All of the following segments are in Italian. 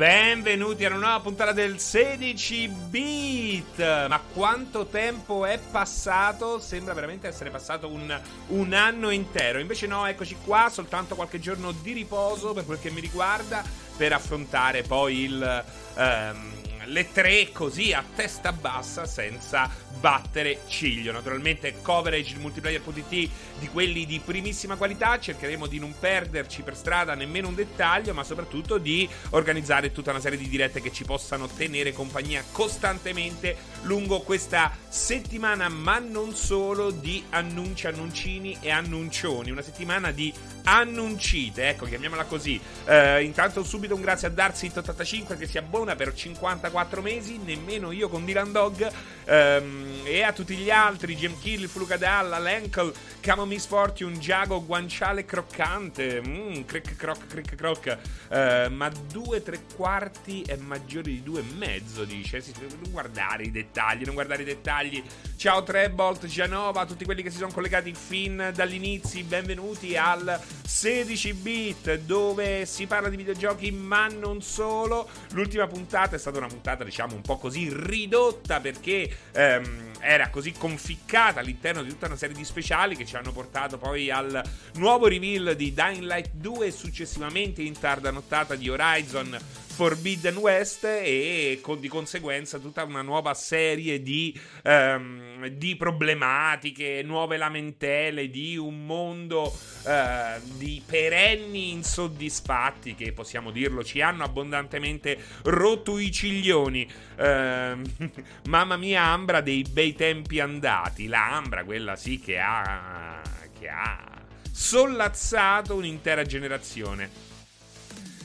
Benvenuti a una nuova puntata del 16 bit. Ma quanto tempo è passato? Sembra veramente essere passato un, un, anno intero. Invece no, eccoci qua, soltanto qualche giorno di riposo per quel che mi riguarda, per affrontare poi il... Um, le tre così a testa bassa senza battere ciglio. Naturalmente coverage di multiplayer.it di quelli di primissima qualità, cercheremo di non perderci per strada nemmeno un dettaglio, ma soprattutto di organizzare tutta una serie di dirette che ci possano tenere compagnia costantemente lungo questa settimana, ma non solo di annunci, annuncini e annuncioni, una settimana di annuncite, ecco, chiamiamola così. Uh, intanto subito un grazie a Darsit85 che si abbona per 54 mesi, nemmeno io con Dylan Dog. Um, e a tutti gli altri, Jim Kill, Flucadalla, Lenkel, Camo Misfortune, Giago, Guanciale Croccante, mm, cric croc, cric croc, uh, ma due tre quarti è maggiore di due e mezzo, dice, sì, non guardare i dettagli, non guardare i dettagli. Ciao Trebolt, Gianova, tutti quelli che si sono collegati fin dall'inizio, benvenuti al 16 bit dove si parla di videogiochi ma non solo. L'ultima puntata è stata una puntata diciamo un po' così ridotta perché ehm, era così conficcata all'interno di tutta una serie di speciali che ci hanno portato poi al nuovo reveal di Dying Light 2 e successivamente in tarda nottata di Horizon Forbidden West e con, di conseguenza tutta una nuova serie di, um, di problematiche, nuove lamentele, di un mondo uh, di perenni insoddisfatti che possiamo dirlo ci hanno abbondantemente rotto i ciglioni. Uh, mamma mia, Ambra dei bei tempi andati. La Ambra, quella sì che ha, che ha sollazzato un'intera generazione.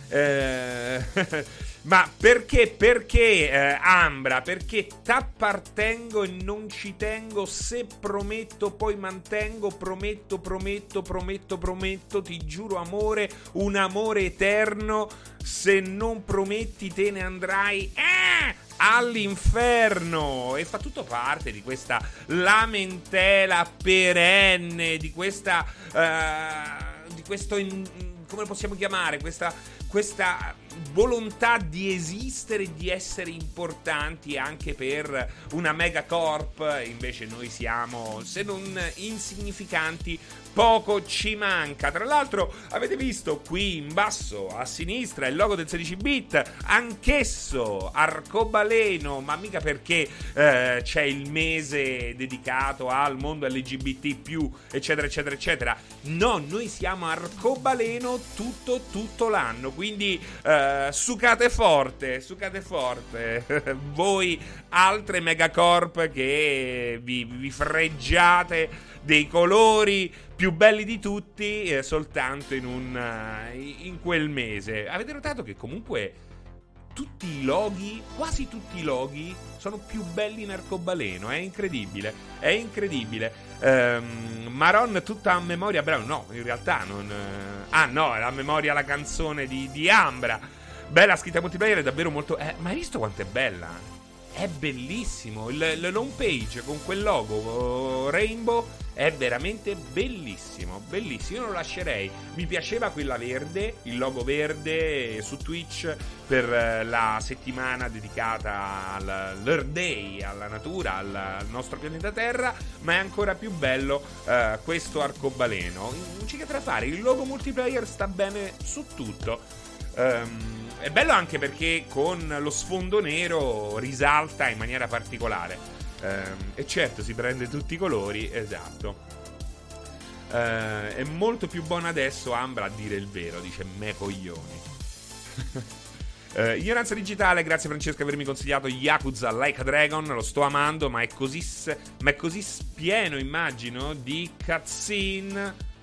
Eh, ma perché, perché eh, Ambra? Perché t'appartengo e non ci tengo. Se prometto, poi mantengo. Prometto, prometto, prometto, prometto. Ti giuro, amore, un amore eterno. Se non prometti, te ne andrai. Eh! all'inferno e fa tutto parte di questa lamentela perenne di questa uh, di questo in, come possiamo chiamare questa questa volontà di esistere, di essere importanti anche per una megacorp, invece noi siamo, se non insignificanti, poco ci manca. Tra l'altro, avete visto qui in basso a sinistra il logo del 16 bit, anch'esso arcobaleno, ma mica perché eh, c'è il mese dedicato al mondo LGBT, eccetera, eccetera, eccetera. No, noi siamo arcobaleno tutto, tutto l'anno. Quindi eh, sucate forte, sucate forte. Voi altre megacorp che vi, vi freggiate dei colori più belli di tutti eh, soltanto in, un, uh, in quel mese. Avete notato che comunque tutti i loghi, quasi tutti i loghi, sono più belli in arcobaleno. È incredibile. È incredibile. Um, Maron tutta a memoria bravo. No, in realtà non. Uh, ah, no, la memoria la canzone di, di Ambra. Bella scritta multiplayer, è davvero molto. Eh, ma hai visto quanto è bella? È bellissimo. Il, l'home page con quel logo uh, Rainbow è veramente bellissimo, bellissimo. Io lo lascerei. Mi piaceva quella verde, il logo verde su Twitch per eh, la settimana dedicata all'Earth Day, alla natura, al, nostro pianeta Terra. Ma è ancora più bello uh, questo arcobaleno. Non c'è che fare. Il logo multiplayer sta bene su tutto. Um, è bello anche perché con lo sfondo nero risalta in maniera particolare. Ehm, e certo, si prende tutti i colori, esatto. Eh, è molto più buono adesso Ambra a dire il vero, dice me coglioni. eh, ignoranza digitale, grazie Francesco per avermi consigliato Yakuza Like a Dragon, lo sto amando, ma è così, ma è così pieno, immagino, di cutscene.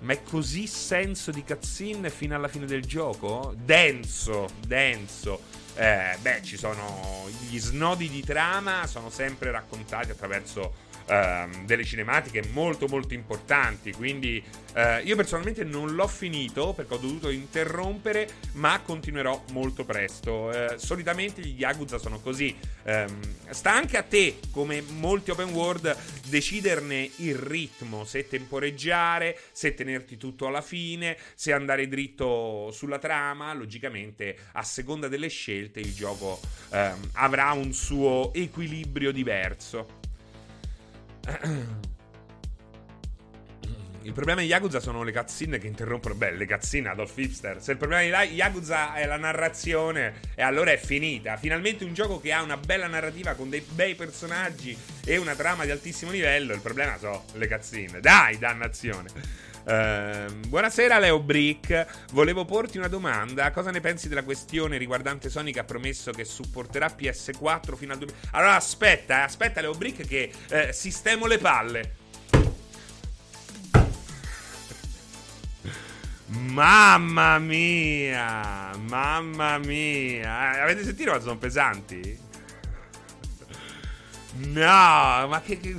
Ma è così senso di cutscene fino alla fine del gioco? Denso, denso. Eh, beh, ci sono gli snodi di trama, sono sempre raccontati attraverso ehm, delle cinematiche molto molto importanti, quindi eh, io personalmente non l'ho finito perché ho dovuto interrompere, ma continuerò molto presto. Eh, solitamente gli Yakuza sono così. Um, sta anche a te, come molti open world, deciderne il ritmo, se temporeggiare, se tenerti tutto alla fine, se andare dritto sulla trama. Logicamente, a seconda delle scelte, il gioco um, avrà un suo equilibrio diverso. Il problema di Yakuza sono le cutscene che interrompono. Beh, le cutscene Adolf Hipster. Se il problema di Yakuza è la narrazione, e allora è finita. Finalmente un gioco che ha una bella narrativa con dei bei personaggi e una trama di altissimo livello. Il problema sono le cutscene. Dai, dannazione. Uh, buonasera Leo Brick, volevo porti una domanda. Cosa ne pensi della questione riguardante Sony che ha promesso che supporterà PS4 fino al 2000? Allora aspetta, eh, aspetta Leo Brick che eh, sistemo le palle. Mamma mia, mamma mia. Eh, avete sentito quanto sono pesanti? No, ma che... che...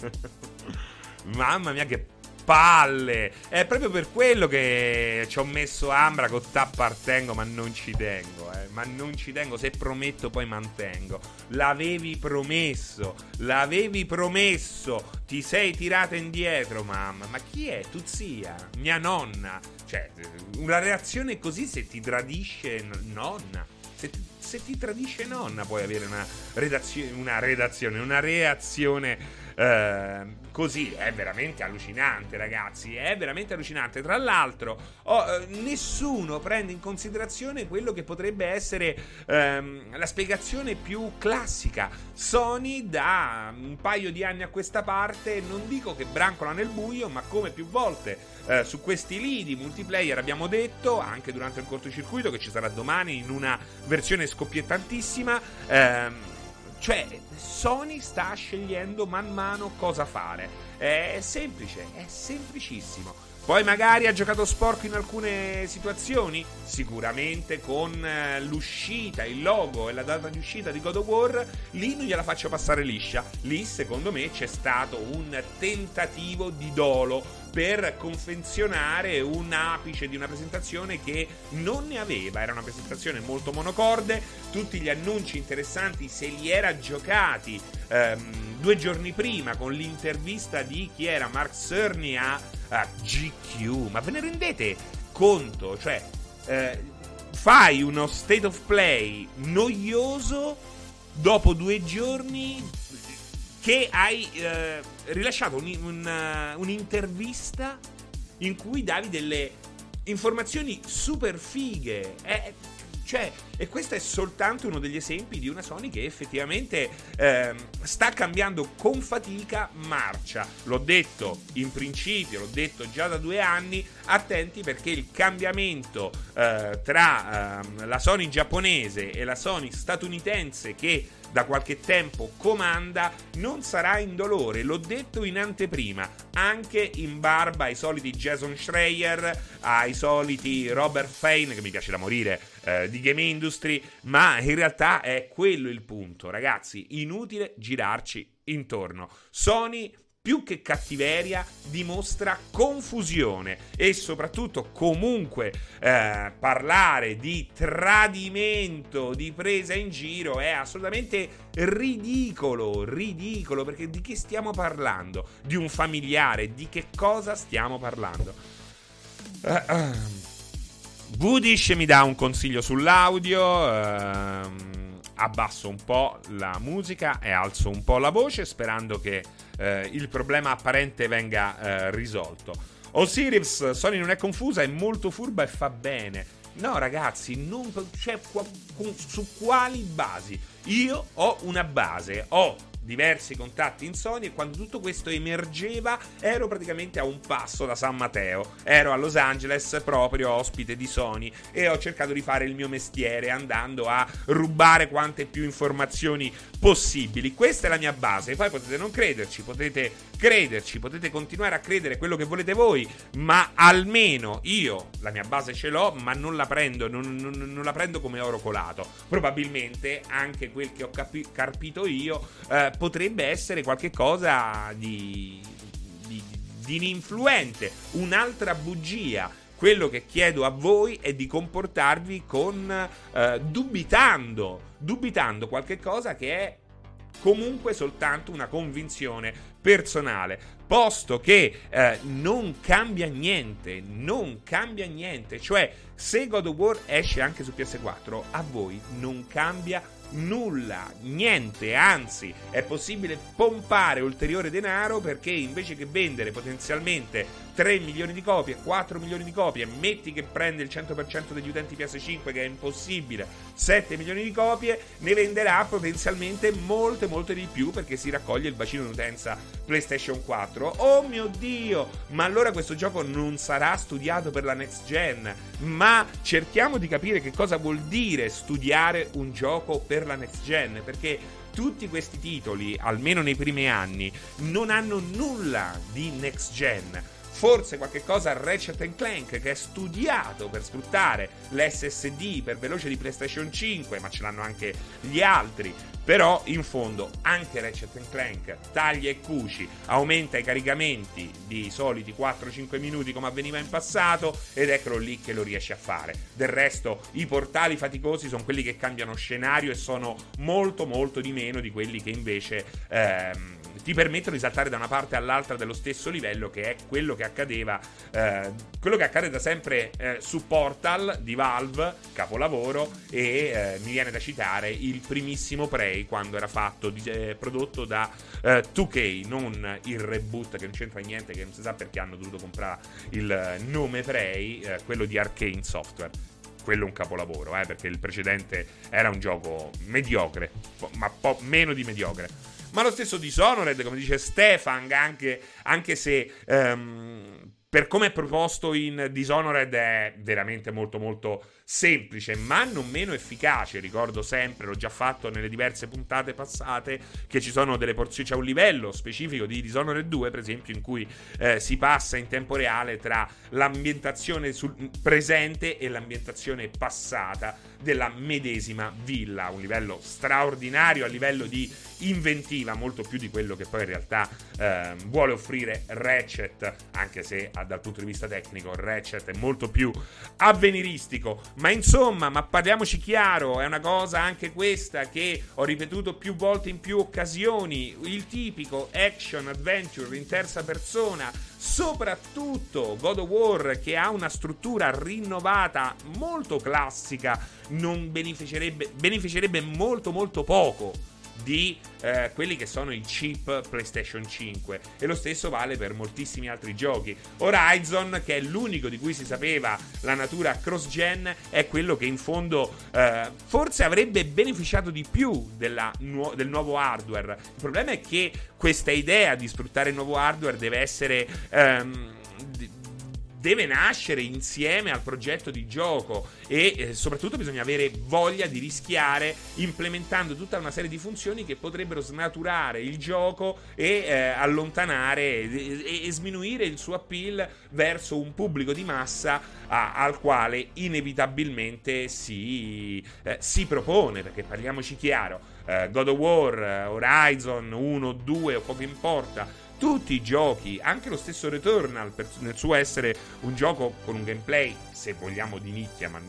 mamma mia che palle. È proprio per quello che ci ho messo Ambra con t'appartengo, ma non ci tengo, eh. Ma non ci tengo, se prometto poi mantengo. L'avevi promesso, l'avevi promesso. Ti sei tirata indietro, mamma. Ma chi è? Tu zia? Mia nonna. Cioè, una reazione così se ti tradisce nonna. Se se ti tradisce nonna puoi avere una redazione, una redazione, una reazione Ehm, così è veramente allucinante, ragazzi. È veramente allucinante. Tra l'altro, oh, eh, nessuno prende in considerazione quello che potrebbe essere ehm, la spiegazione più classica. Sony, da un paio di anni a questa parte, non dico che brancola nel buio, ma come più volte eh, su questi lidi multiplayer abbiamo detto, anche durante il cortocircuito, che ci sarà domani in una versione scoppiettantissima. Ehm, cioè, Sony sta scegliendo man mano cosa fare. È semplice, è semplicissimo. Poi magari ha giocato sporco in alcune situazioni, sicuramente con eh, l'uscita, il logo e la data di uscita di God of War, lì non gliela faccio passare liscia. Lì secondo me c'è stato un tentativo di dolo per confezionare un apice di una presentazione che non ne aveva. Era una presentazione molto monocorde, tutti gli annunci interessanti se li era giocati ehm, due giorni prima con l'intervista di chi era Mark Cerny a, a GQ. Ma ve ne rendete conto? Cioè, eh, fai uno state of play noioso dopo due giorni che hai eh, rilasciato un, un, un'intervista in cui davi delle informazioni super fighe. È, cioè, e questo è soltanto uno degli esempi di una Sony che effettivamente eh, sta cambiando con fatica marcia. L'ho detto in principio, l'ho detto già da due anni, attenti perché il cambiamento eh, tra eh, la Sony giapponese e la Sony statunitense che da qualche tempo comanda non sarà indolore, l'ho detto in anteprima, anche in barba ai soliti Jason Schreier, ai soliti Robert Fane, che mi piace da morire, eh, di Game Industry, ma in realtà è quello il punto, ragazzi, inutile girarci intorno. Sony più che cattiveria dimostra confusione e soprattutto comunque eh, parlare di tradimento, di presa in giro è assolutamente ridicolo, ridicolo perché di chi stiamo parlando? Di un familiare, di che cosa stiamo parlando? Uh, uh. Budish mi dà un consiglio sull'audio. Uh, abbasso un po' la musica e alzo un po' la voce sperando che eh, il problema apparente venga eh, risolto. Osiris, Sony non è confusa, è molto furba e fa bene. No, ragazzi, non, cioè, su quali basi? Io ho una base, ho diversi contatti in Sony e quando tutto questo emergeva ero praticamente a un passo da San Matteo. Ero a Los Angeles proprio ospite di Sony e ho cercato di fare il mio mestiere andando a rubare quante più informazioni possibili. Questa è la mia base. Poi potete non crederci, potete crederci, potete continuare a credere quello che volete voi, ma almeno io la mia base ce l'ho, ma non la prendo, non, non, non la prendo come oro colato. Probabilmente anche quel che ho capi- carpito io eh, potrebbe essere qualcosa di, di, di influente, un'altra bugia quello che chiedo a voi è di comportarvi con eh, dubitando, dubitando qualche cosa che è comunque soltanto una convinzione personale, posto che eh, non cambia niente, non cambia niente, cioè se God of War esce anche su PS4, a voi non cambia nulla, niente, anzi è possibile pompare ulteriore denaro perché invece che vendere potenzialmente 3 milioni di copie, 4 milioni di copie, metti che prende il 100% degli utenti PS5 che è impossibile, 7 milioni di copie, ne venderà potenzialmente molte molte di più perché si raccoglie il bacino di utenza PlayStation 4. Oh mio Dio, ma allora questo gioco non sarà studiato per la next gen, ma cerchiamo di capire che cosa vuol dire studiare un gioco per per la next gen, perché tutti questi titoli, almeno nei primi anni, non hanno nulla di next gen. Forse qualche cosa Ratchet Clank che è studiato per sfruttare l'SSD per veloce di PlayStation 5, ma ce l'hanno anche gli altri. Però in fondo anche Ratchet Clank taglia e cuci, aumenta i caricamenti di soliti 4-5 minuti come avveniva in passato ed eccolo lì che lo riesce a fare. Del resto i portali faticosi sono quelli che cambiano scenario e sono molto molto di meno di quelli che invece ehm, ti permettono di saltare da una parte all'altra dello stesso livello che è quello che accadeva eh, quello che accade da sempre eh, su Portal di Valve capolavoro e eh, mi viene da citare il primissimo Prey quando era fatto, eh, prodotto da eh, 2K, non il reboot che non c'entra niente, che non si sa perché hanno dovuto comprare il nome Prey, eh, quello di Arcane Software quello è un capolavoro, eh, perché il precedente era un gioco mediocre, ma po- meno di mediocre. Ma lo stesso Dishonored, come dice Stefan, anche, anche se um, per come è proposto in Dishonored è veramente molto molto semplice, ma non meno efficace. Ricordo sempre, l'ho già fatto nelle diverse puntate passate, che ci sono delle porzioni, c'è un livello specifico di Dishonored 2, per esempio, in cui eh, si passa in tempo reale tra l'ambientazione sul, presente e l'ambientazione passata della medesima villa. Un livello straordinario a livello di inventiva, molto più di quello che poi in realtà eh, vuole offrire Ratchet, anche se dal punto di vista tecnico Ratchet è molto più avveniristico. Ma insomma, ma parliamoci chiaro, è una cosa anche questa che ho ripetuto più volte in più occasioni, il tipico action adventure in terza persona, soprattutto God of War che ha una struttura rinnovata molto classica, non beneficerebbe, beneficerebbe molto molto poco di eh, quelli che sono i chip PlayStation 5 e lo stesso vale per moltissimi altri giochi. Horizon, che è l'unico di cui si sapeva la natura cross-gen, è quello che in fondo eh, forse avrebbe beneficiato di più nu- del nuovo hardware. Il problema è che questa idea di sfruttare il nuovo hardware deve essere... Ehm, deve nascere insieme al progetto di gioco e eh, soprattutto bisogna avere voglia di rischiare implementando tutta una serie di funzioni che potrebbero snaturare il gioco e eh, allontanare e, e, sminuire il suo appeal verso un pubblico di massa a, al quale inevitabilmente si, eh, si, propone perché parliamoci chiaro eh, God of War, Horizon 1, 2 o poco importa tutti i giochi, anche lo stesso Returnal, per, nel suo essere un gioco con un gameplay, se vogliamo di nicchia, ma,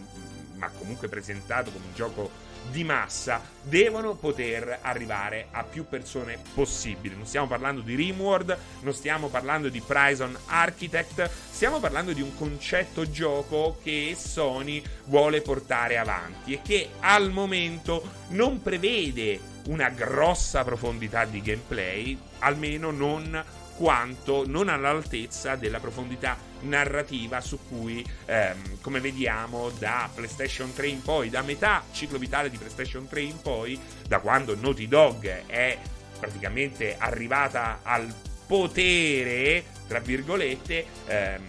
ma comunque presentato come un gioco di massa, devono poter arrivare a più persone possibile. Non stiamo parlando di Rimworld, non stiamo parlando di Prison Architect, stiamo parlando di un concetto gioco che Sony vuole portare avanti e che al momento non prevede una grossa profondità di gameplay, almeno non quanto non all'altezza della profondità narrativa su cui, ehm, come vediamo, da PlayStation 3 in poi, da metà ciclo vitale di PlayStation 3 in poi, da quando Naughty Dog è praticamente arrivata al potere, tra virgolette, ehm,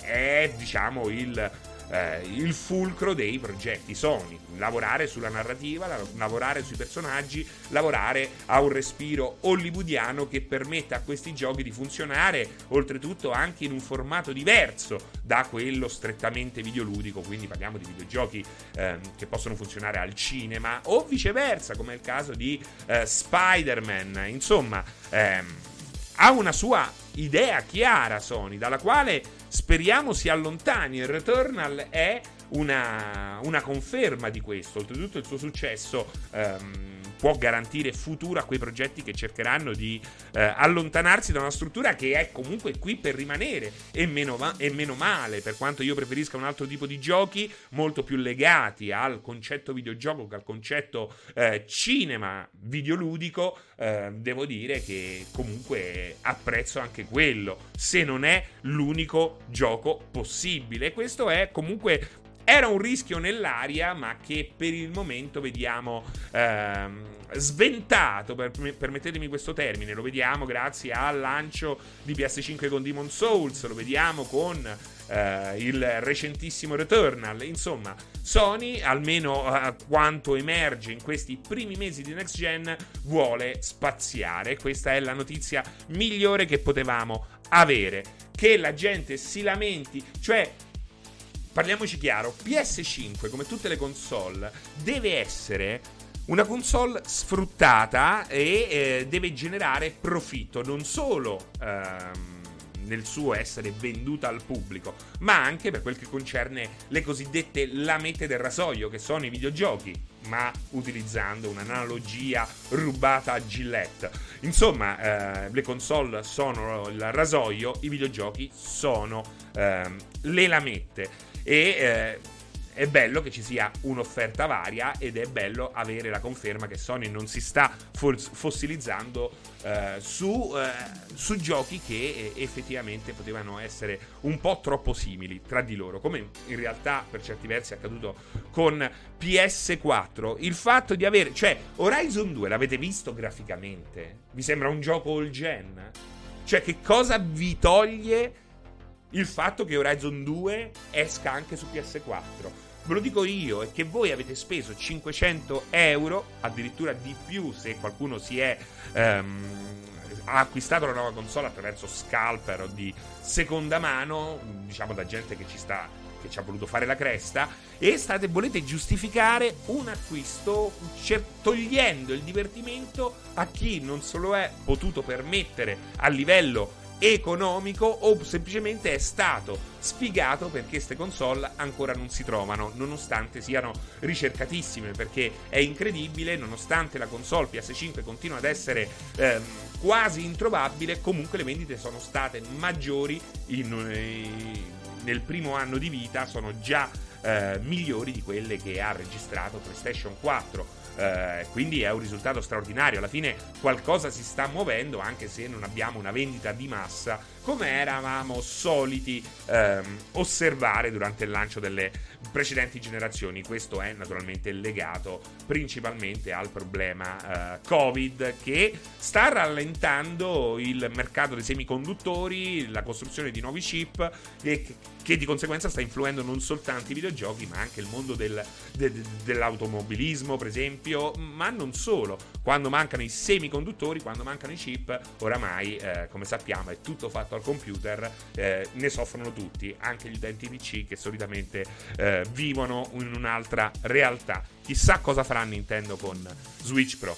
è diciamo il eh, il fulcro dei progetti Sony. Lavorare sulla narrativa, lavorare sui personaggi, lavorare a un respiro hollywoodiano che permetta a questi giochi di funzionare, oltretutto anche in un formato diverso da quello strettamente videoludico, quindi parliamo di videogiochi eh, che possono funzionare al cinema o viceversa, come è il caso di eh, Spider-Man. Insomma, ehm, ha una sua idea chiara Sony, dalla quale speriamo si allontani. Il Returnal è una, una conferma di questo. Oltretutto il suo successo ehm, può garantire futuro a quei progetti che cercheranno di eh, allontanarsi da una struttura che è comunque qui per rimanere e meno, ma- e meno, male, per quanto io preferisca un altro tipo di giochi molto più legati al concetto videogioco che al concetto eh, cinema videoludico, eh, devo dire che comunque apprezzo anche quello, se non è l'unico gioco possibile. Questo è comunque era un rischio nell'aria, ma che per il momento vediamo ehm, sventato, per, permettetemi questo termine, lo vediamo grazie al lancio di PS5 con Demon Souls, lo vediamo con eh, il recentissimo Returnal, insomma Sony, almeno a uh, quanto emerge in questi primi mesi di next gen, vuole spaziare. Questa è la notizia migliore che potevamo avere. Che la gente si lamenti, cioè parliamoci chiaro, PS5, come tutte le console, deve essere una console sfruttata e eh, deve generare profitto, non solo ehm, nel suo essere venduta al pubblico, ma anche per quel che concerne le cosiddette lamette del rasoio, che sono i videogiochi, ma utilizzando un'analogia rubata a Gillette. Insomma, eh, le console sono il rasoio, i videogiochi sono eh, le lamette e eh, è bello che ci sia un'offerta varia ed è bello avere la conferma che Sony non si sta fossilizzando eh, su, eh, su, giochi che eh, effettivamente potevano essere un po' troppo simili tra di loro, come in realtà per certi versi è accaduto con PS4. Il fatto di avere, cioè Horizon 2 l'avete visto graficamente? Vi sembra un gioco all gen? Cioè che cosa vi toglie il fatto che Horizon 2 esca anche su PS4. Ve lo dico io, è che voi avete speso 500 euro, addirittura di più se qualcuno si è... Um, ha acquistato la nuova console attraverso scalper o di seconda mano, diciamo da gente che ci sta che ci ha voluto fare la cresta e state volete giustificare un acquisto togliendo il divertimento a chi non se lo è potuto permettere a livello economico o semplicemente è stato sfigato perché queste console ancora non si trovano nonostante siano ricercatissime perché è incredibile nonostante la console PS5 continua ad essere ehm, quasi introvabile comunque le vendite sono state maggiori in, eh, nel primo anno di vita sono già eh, migliori di quelle che ha registrato PlayStation 4 eh, quindi è un risultato straordinario. Alla fine qualcosa si sta muovendo, anche se non abbiamo una vendita di massa come eravamo soliti ehm, osservare durante il lancio delle precedenti generazioni. Questo è naturalmente legato principalmente al problema eh, Covid che sta rallentando il mercato dei semiconduttori, la costruzione di nuovi chip e che di conseguenza sta influendo non soltanto i videogiochi ma anche il mondo del, de, de, dell'automobilismo per esempio, ma non solo. Quando mancano i semiconduttori, quando mancano i chip, oramai eh, come sappiamo è tutto fatto al computer, eh, ne soffrono tutti, anche gli utenti PC che solitamente eh, vivono in un'altra realtà. Chissà cosa farà Nintendo con Switch Pro.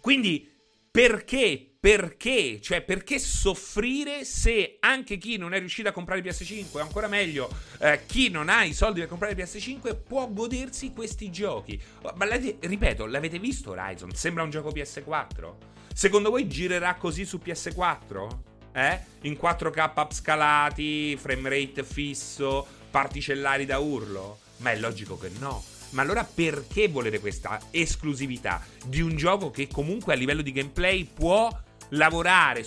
Quindi perché? Perché? Cioè, perché soffrire se anche chi non è riuscito a comprare il PS5, o ancora meglio, eh, chi non ha i soldi per comprare il PS5, può godersi questi giochi? Ma ripeto, l'avete visto Horizon? Sembra un gioco PS4? Secondo voi girerà così su PS4? Eh? In 4K upscalati, frame rate fisso, particellari da urlo? Ma è logico che no. Ma allora perché volere questa esclusività di un gioco che comunque a livello di gameplay può lavorare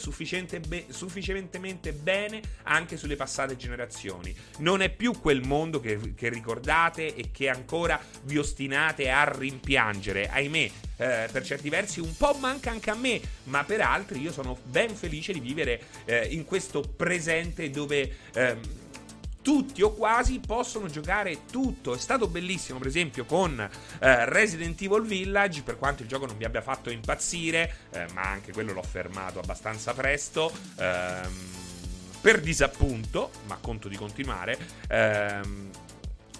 be- sufficientemente bene anche sulle passate generazioni. Non è più quel mondo che, che ricordate e che ancora vi ostinate a rimpiangere. Ahimè, eh, per certi versi un po' manca anche a me, ma per altri io sono ben felice di vivere eh, in questo presente dove... Ehm, tutti o quasi possono giocare tutto. È stato bellissimo, per esempio, con eh, Resident Evil Village, per quanto il gioco non vi abbia fatto impazzire, eh, ma anche quello l'ho fermato abbastanza presto. Ehm, per disappunto, ma conto di continuare. Ehm,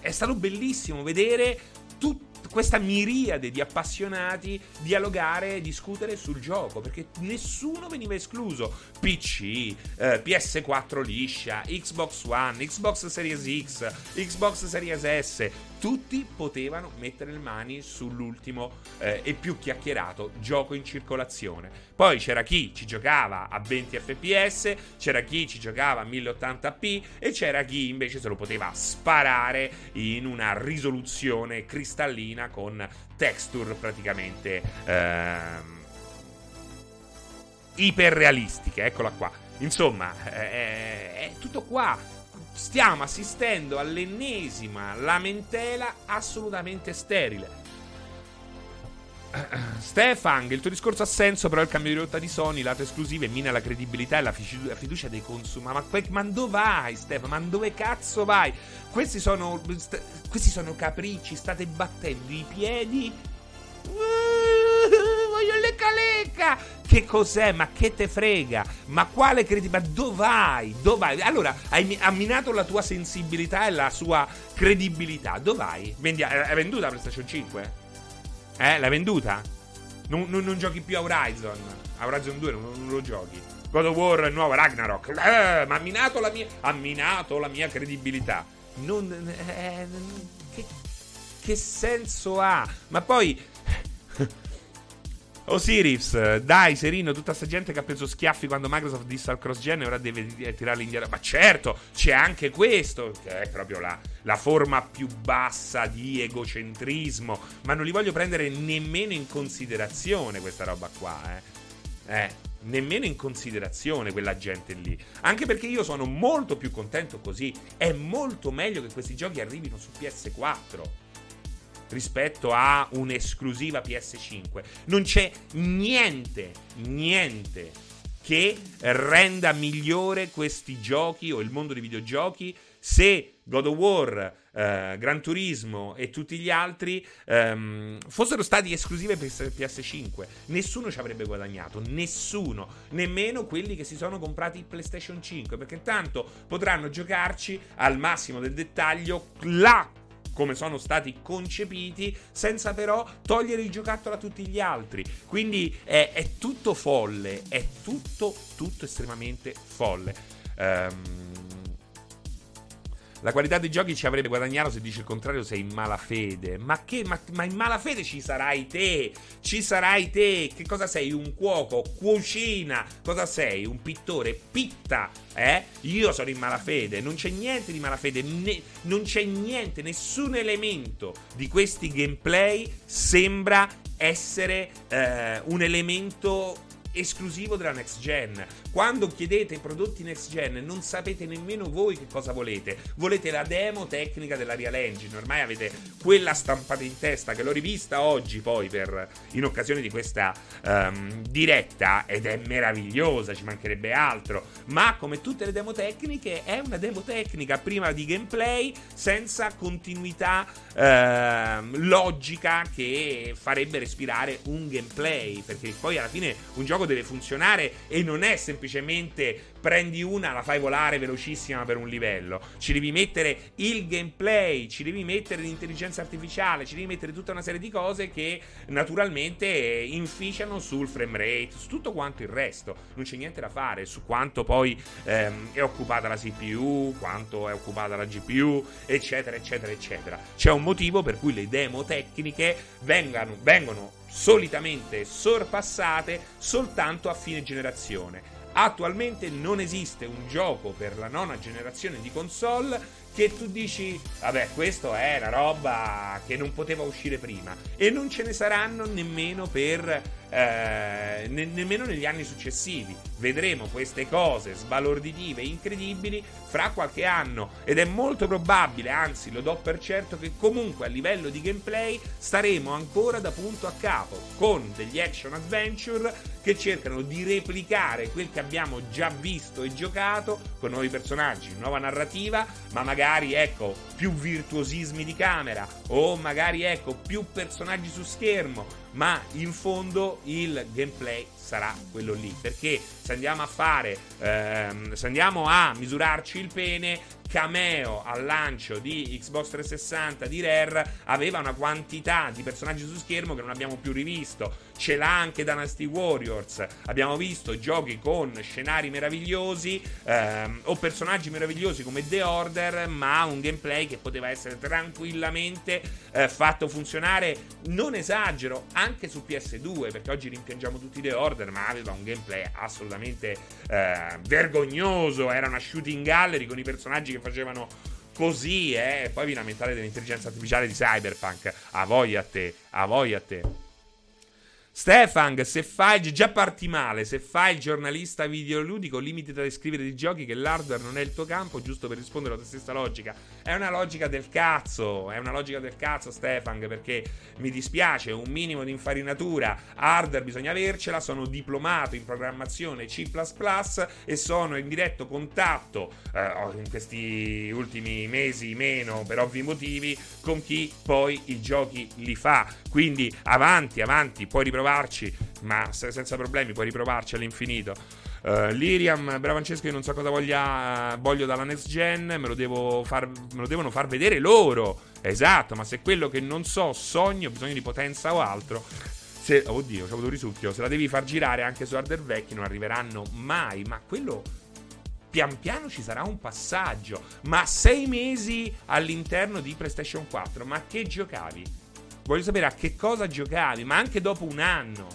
è stato bellissimo vedere tutti questa miriade di appassionati dialogare e discutere sul gioco perché nessuno veniva escluso PC, eh, PS4 liscia, Xbox One, Xbox Series X, Xbox Series S tutti potevano mettere le mani sull'ultimo eh, e più chiacchierato gioco in circolazione. Poi c'era chi ci giocava a 20 fps, c'era chi ci giocava a 1080p e c'era chi invece se lo poteva sparare in una risoluzione cristallina con texture praticamente ehm, iperrealistiche. Eccola qua. Insomma, è, è tutto qua stiamo assistendo all'ennesima lamentela assolutamente sterile. Stefan, il tuo discorso ha senso, però il cambio di rotta di Sony, lato esclusive, mina la credibilità e la fiducia dei consumatori. Ma, ma dove vai, Stefan? Ma dove cazzo vai? Questi sono, st- questi sono capricci, state battendo i piedi. Uh, voglio lecca lecca! Che cos'è? Ma che te frega? Ma quale credibilità? Ma dov'hai? Dov'hai? Allora, hai amminato la tua sensibilità e la sua credibilità. Dov'hai? Vendi- hai venduta la PlayStation 5? Eh, l'hai venduta? Non, non, non, giochi più a Horizon. A Horizon 2 non, non lo giochi. God of War il nuovo Ragnarok. Eh, ma ha minato la mia, ha minato la mia credibilità. Non. Eh, che, che senso ha? Ma poi. Osiris, dai Serino, tutta sta gente che ha preso schiaffi quando Microsoft disse al cross-gen e ora deve tirarli indietro. Ma certo, c'è anche questo, che è proprio la, la, forma più bassa di egocentrismo. Ma non li voglio prendere nemmeno in considerazione questa roba qua, eh. Eh, nemmeno in considerazione quella gente lì. Anche perché io sono molto più contento così. È molto meglio che questi giochi arrivino su PS4 rispetto a un'esclusiva PS5. Non c'è niente, niente che renda migliore questi giochi o il mondo dei videogiochi se God of War, eh, Gran Turismo e tutti gli altri ehm, fossero stati esclusive per PS5. Nessuno ci avrebbe guadagnato, nessuno, nemmeno quelli che si sono comprati il PlayStation 5, perché intanto potranno giocarci al massimo del dettaglio la come sono stati concepiti, senza però togliere il giocattolo a tutti gli altri. Quindi è, è tutto folle, è tutto, tutto estremamente folle. Um, la qualità dei giochi ci avrebbe guadagnato se dici il contrario sei in malafede. Ma che? Ma, ma, in malafede ci sarai te! Ci sarai te! Che cosa sei? Un cuoco? Cucina? Cosa sei? Un pittore? Pitta! Eh? Io sono in malafede. Non c'è niente di malafede. Ne, non c'è niente, nessun elemento di questi gameplay sembra essere eh, un elemento esclusivo della next gen. Quando chiedete prodotti next gen non sapete nemmeno voi che cosa volete. Volete la demo tecnica della Real Engine. Ormai avete quella stampata in testa che l'ho rivista oggi poi per, in occasione di questa um, diretta ed è meravigliosa, ci mancherebbe altro. Ma come tutte le demo tecniche è una demo tecnica prima di gameplay senza continuità uh, logica che farebbe respirare un gameplay. Perché poi alla fine un gioco deve funzionare e non è semplicemente prendi una, la fai volare velocissima per un livello. Ci devi mettere il gameplay, ci devi mettere l'intelligenza artificiale, ci devi mettere tutta una serie di cose che naturalmente inficiano sul frame rate, su tutto quanto il resto. Non c'è niente da fare su quanto poi ehm, è occupata la CPU, quanto è occupata la GPU, eccetera, eccetera, eccetera. C'è un motivo per cui le demo tecniche vengano, vengono solitamente sorpassate soltanto a fine generazione. Attualmente non esiste un gioco per la nona generazione di console che tu dici, vabbè, questo è una roba che non poteva uscire prima. E non ce ne saranno nemmeno per eh, ne- nemmeno negli anni successivi. Vedremo queste cose sbalorditive, incredibili, fra qualche anno ed è molto probabile, anzi lo do per certo, che comunque a livello di gameplay staremo ancora da punto a capo con degli action adventure che cercano di replicare quel che abbiamo già visto e giocato con nuovi personaggi, nuova narrativa, ma magari ecco più virtuosismi di camera o magari ecco più personaggi su schermo, ma in fondo il gameplay sarà quello lì. Perché se andiamo a fare, ehm, se andiamo a misurarci il pene, cameo al lancio di Xbox 360 di Rare aveva una quantità di personaggi su schermo che non abbiamo più rivisto. Ce l'ha anche Dynasty Warriors. Abbiamo visto giochi con scenari meravigliosi ehm, o personaggi meravigliosi come The Order, ma un gameplay che poteva essere tranquillamente eh, fatto funzionare. Non esagero, anche su PS2, perché oggi rimpiangiamo tutti The Order, ma aveva un gameplay assolutamente eh, vergognoso. Era una shooting gallery con i personaggi che facevano così, eh. Poi vi lamentate dell'intelligenza artificiale di Cyberpunk. A voi a te, a voi a te. Stefan, se fai già parti male, se fai il giornalista videoludico, limitati a descrivere di giochi che l'hardware non è il tuo campo, giusto per rispondere alla tua stessa logica. È una logica del cazzo, è una logica del cazzo, Stefan, perché mi dispiace, un minimo di infarinatura hardware bisogna avercela, sono diplomato in programmazione C++ e sono in diretto contatto eh, in questi ultimi mesi meno per ovvi motivi con chi poi i giochi li fa. Quindi avanti, avanti, puoi riprovare riprovarci, ma senza problemi puoi riprovarci all'infinito. Uh, Liriam, bravo Francesco, io non so cosa voglia, voglio dalla next gen, me lo, far, me lo devono far vedere loro. Esatto, ma se quello che non so sogno, bisogno di potenza o altro, se, oddio, c'ho avuto un risucchio, se la devi far girare anche su hardware vecchi non arriveranno mai, ma quello pian piano ci sarà un passaggio. Ma sei mesi all'interno di PlayStation 4, ma che giocavi? Voglio sapere a che cosa giocavi, ma anche dopo un anno.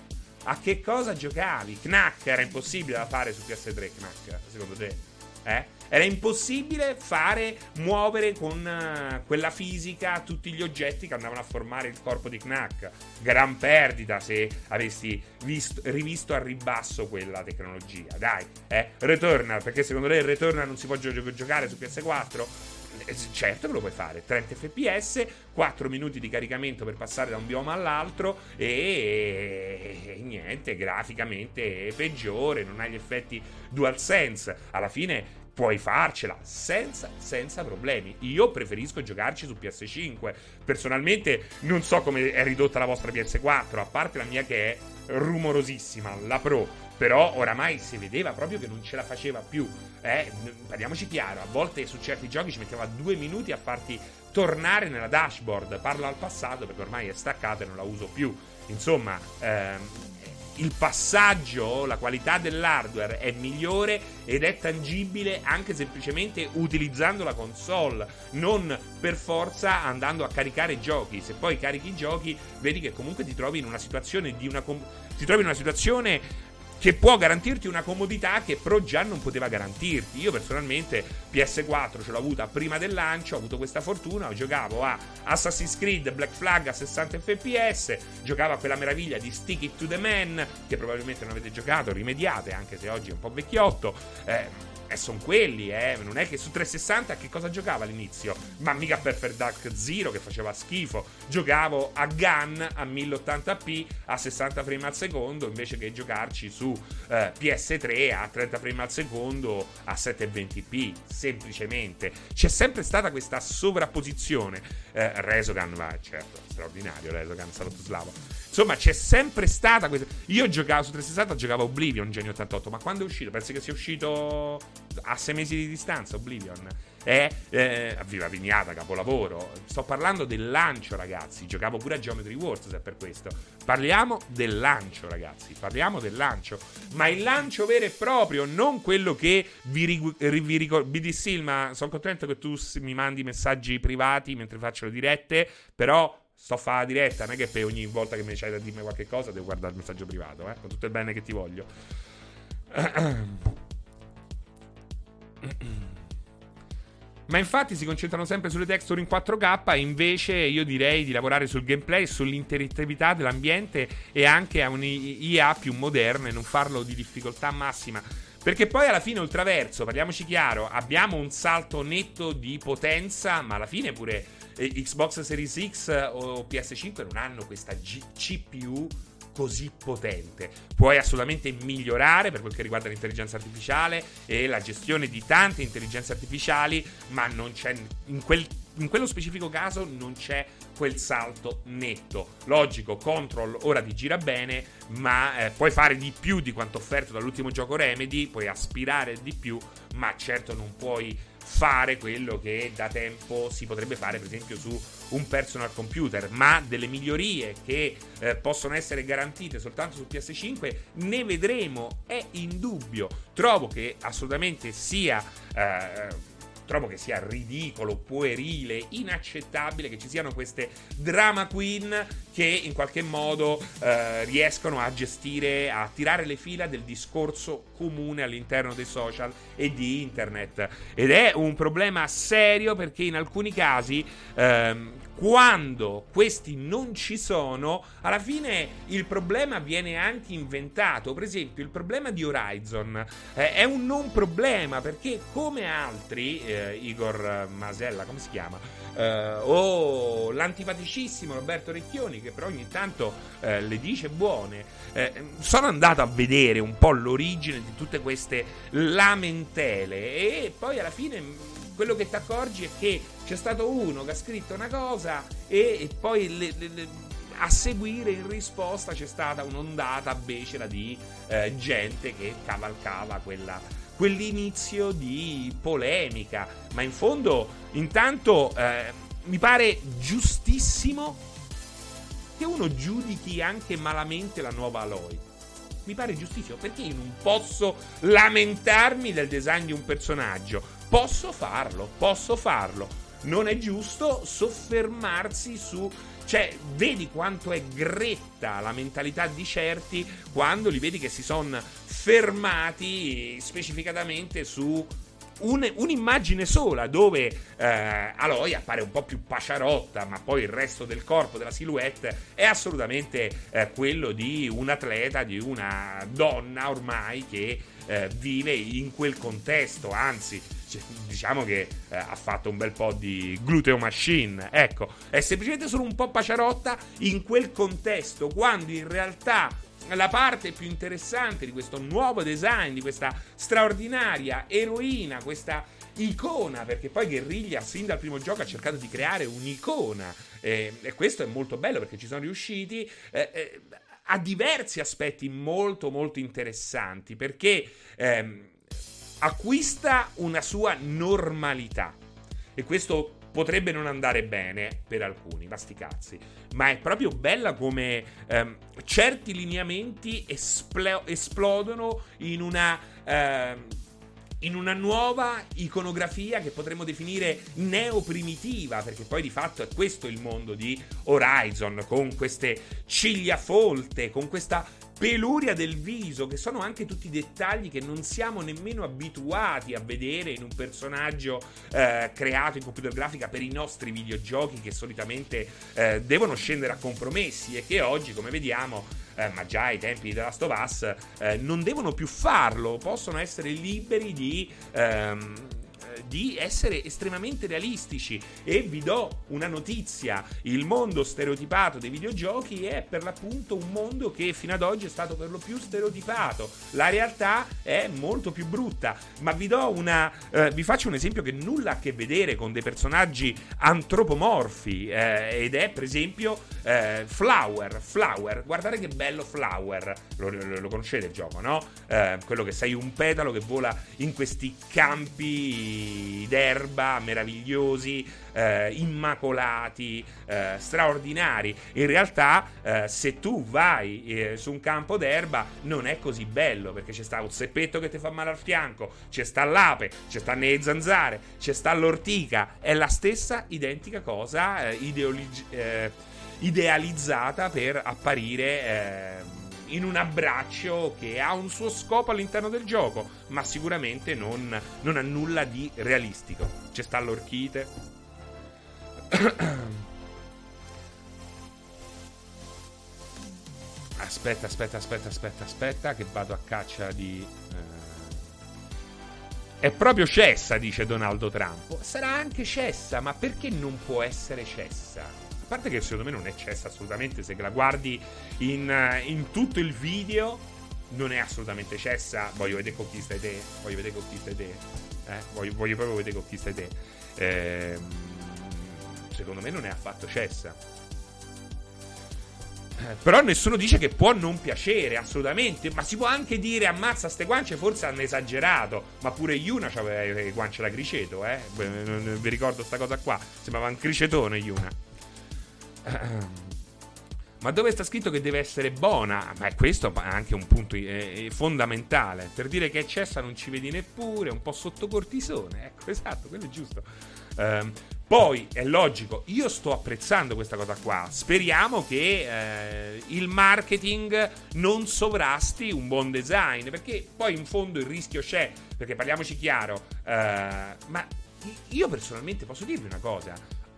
A che cosa giocavi? Knack era impossibile da fare su PS3, Knack, secondo te? Eh? Era impossibile fare, muovere con uh, quella fisica tutti gli oggetti che andavano a formare il corpo di Knack. Gran perdita se avessi visto, rivisto a ribasso quella tecnologia. Dai, eh? Returnal, perché secondo te il Returnal non si può gio- giocare su PS4? Eh, certo che lo puoi fare, 30 fps, 4 minuti di caricamento per passare da un bioma all'altro e, e niente, graficamente è peggiore, non hai gli effetti DualSense. Alla fine puoi farcela senza, senza, problemi. Io preferisco giocarci su PS5. Personalmente non so come è ridotta la vostra PS4, a parte la mia che è rumorosissima, la Pro. Però oramai si vedeva proprio che non ce la faceva più. Eh, parliamoci chiaro, a volte su certi giochi ci metteva due minuti a farti tornare nella dashboard. Parlo al passato perché ormai è staccata e non la uso più. Insomma, ehm, il passaggio, la qualità dell'hardware è migliore ed è tangibile anche semplicemente utilizzando la console, non per forza andando a caricare giochi. Se poi carichi i giochi, vedi che comunque ti trovi in una situazione di una com- ti trovi in una situazione che può garantirti una comodità che Pro già non poteva garantirti. Io personalmente PS4 ce l'ho avuta prima del lancio, ho avuto questa fortuna, giocavo a Assassin's Creed Black Flag a 60 fps, giocavo a quella meraviglia di Stick It to the Man, che probabilmente non avete giocato, rimediate, anche se oggi è un po' vecchiotto. Eh, e sono quelli, eh. Non è che su 360 che cosa giocava all'inizio? Ma mica Perfect Dark Zero che faceva schifo. Giocavo a Gun a 1080p a 60 frame al secondo invece che giocarci su eh, PS3 a 30 frame al secondo a 720p. Semplicemente. C'è sempre stata questa sovrapposizione. Eh, Resogan va, certo, straordinario Resogan, salotto slavo. Insomma, c'è sempre stata questa. Io giocavo su 360, giocavo Oblivion Genio 88, ma quando è uscito? Pensi che sia uscito a sei mesi di distanza Oblivion? È eh, viva vignata, capolavoro. Sto parlando del lancio, ragazzi. Giocavo pure a Geometry Wars se è per questo. Parliamo del lancio, ragazzi. Parliamo del lancio. Ma il lancio vero e proprio, non quello che vi, ricordo. BD Silma, sono contento che tu mi mandi messaggi privati mentre faccio le dirette. Però sto a fare la diretta, non è che per ogni volta che mi c'hai da dirmi qualche cosa devo guardare il messaggio privato, eh? con tutto il bene che ti voglio. Ma infatti si concentrano sempre sulle texture in 4K, invece io direi di lavorare sul gameplay, sull'interattività dell'ambiente e anche a un'IA più moderna e non farlo di difficoltà massima. Perché poi alla fine ultraverso, parliamoci chiaro, abbiamo un salto netto di potenza, ma alla fine pure Xbox Series X o PS5 non hanno questa G- CPU così potente. Puoi assolutamente migliorare per quel che riguarda l'intelligenza artificiale e la gestione di tante intelligenze artificiali, ma non c'è in, quel, in quello specifico caso non c'è quel salto netto. Logico, Control ora ti gira bene, ma eh, puoi fare di più di quanto offerto dall'ultimo gioco Remedy, puoi aspirare di più, ma certo non puoi fare quello che da tempo si potrebbe fare, per esempio, su un personal computer, ma delle migliorie che eh, possono essere garantite soltanto su PS5 ne vedremo, è indubbio. Trovo che assolutamente sia eh, trovo che sia ridicolo, puerile, inaccettabile che ci siano queste drama queen che in qualche modo eh, riescono a gestire, a tirare le fila del discorso comune all'interno dei social e di internet. Ed è un problema serio perché in alcuni casi ehm, quando questi non ci sono, alla fine il problema viene anche inventato. Per esempio, il problema di Horizon eh, è un non problema perché, come altri, eh, Igor Masella, come si chiama? Eh, o l'antipaticissimo Roberto Recchioni, che però ogni tanto eh, le dice buone, eh, sono andato a vedere un po' l'origine di tutte queste lamentele e poi alla fine quello che ti accorgi è che c'è stato uno che ha scritto una cosa e, e poi le, le, le, a seguire in risposta c'è stata un'ondata becera di eh, gente che cavalcava quella, quell'inizio di polemica. Ma in fondo, intanto, eh, mi pare giustissimo che uno giudichi anche malamente la nuova Aloy. Mi pare giustissimo perché io non posso lamentarmi del design di un personaggio Posso farlo, posso farlo. Non è giusto soffermarsi su cioè, vedi quanto è gretta la mentalità di certi quando li vedi che si sono fermati specificatamente su un, un'immagine sola dove eh, Aloy appare un po' più paciarotta, ma poi il resto del corpo, della silhouette, è assolutamente eh, quello di un atleta, di una donna ormai che eh, vive in quel contesto, anzi diciamo che eh, ha fatto un bel po' di gluteo machine. Ecco, è semplicemente solo un po' paciarotta in quel contesto, quando in realtà la parte più interessante di questo nuovo design, di questa straordinaria eroina, questa icona, perché poi Guerriglia sin dal primo gioco ha cercato di creare un'icona eh, e questo è molto bello perché ci sono riusciti. Eh, eh, ha diversi aspetti molto molto interessanti perché ehm, acquista una sua normalità. E questo potrebbe non andare bene per alcuni, ma sti cazzi. Ma è proprio bella come ehm, certi lineamenti espl- esplodono in una. Ehm, in una nuova iconografia che potremmo definire neoprimitiva, perché poi di fatto è questo il mondo di Horizon, con queste ciglia folte, con questa peluria del viso, che sono anche tutti dettagli che non siamo nemmeno abituati a vedere in un personaggio eh, creato in computer grafica per i nostri videogiochi che solitamente eh, devono scendere a compromessi e che oggi, come vediamo, eh, ma già ai tempi di The Last of Us, eh, non devono più farlo, possono essere liberi di... Ehm, di essere estremamente realistici. E vi do una notizia, il mondo stereotipato dei videogiochi è per l'appunto un mondo che fino ad oggi è stato per lo più stereotipato, la realtà è molto più brutta, ma vi do una eh, vi faccio un esempio che nulla ha a che vedere con dei personaggi antropomorfi eh, ed è per esempio eh, Flower, Flower, guardate che bello Flower, lo, lo, lo conoscete il gioco, no? Eh, quello che sei un petalo che vola in questi campi d'erba meravigliosi, eh, immacolati, eh, straordinari. In realtà, eh, se tu vai eh, su un campo d'erba, non è così bello perché c'è sta un seppetto che ti fa male al fianco, c'è sta l'ape, c'è sta le zanzare, c'è sta l'ortica. È la stessa identica cosa eh, ideologi- eh, idealizzata per apparire in un abbraccio che ha un suo scopo all'interno del gioco, ma sicuramente non, non ha nulla di realistico. C'è sta l'orchite. Aspetta, aspetta, aspetta, aspetta, aspetta, che vado a caccia di... Eh... È proprio cessa, dice Donaldo Trump. Sarà anche cessa, ma perché non può essere cessa? A parte che secondo me non è cessa assolutamente, se la guardi in, in tutto il video non è assolutamente cessa. Voglio vedere con chi stai te, voglio vedere con chi stai te. Eh? Voglio, voglio, proprio vedere con chi stai te. Eh, secondo me non è affatto cessa. Eh, però nessuno dice che può non piacere, assolutamente. Ma si può anche dire ammazza ste guance, forse hanno esagerato. Ma pure Yuna aveva le guance da criceto, eh. Vi ricordo sta cosa qua. Sembrava un cricetone Yuna. Ma dove sta scritto che deve essere buona? Ma questo è anche un punto eh, fondamentale. Per dire che è cessa non ci vedi neppure, un po' sotto cortisone. Ecco, esatto, quello è giusto. Um, poi è logico, io sto apprezzando questa cosa qua. Speriamo che eh, il marketing non sovrasti un buon design, perché poi in fondo il rischio c'è, perché parliamoci chiaro, eh, ma io personalmente posso dirvi una cosa.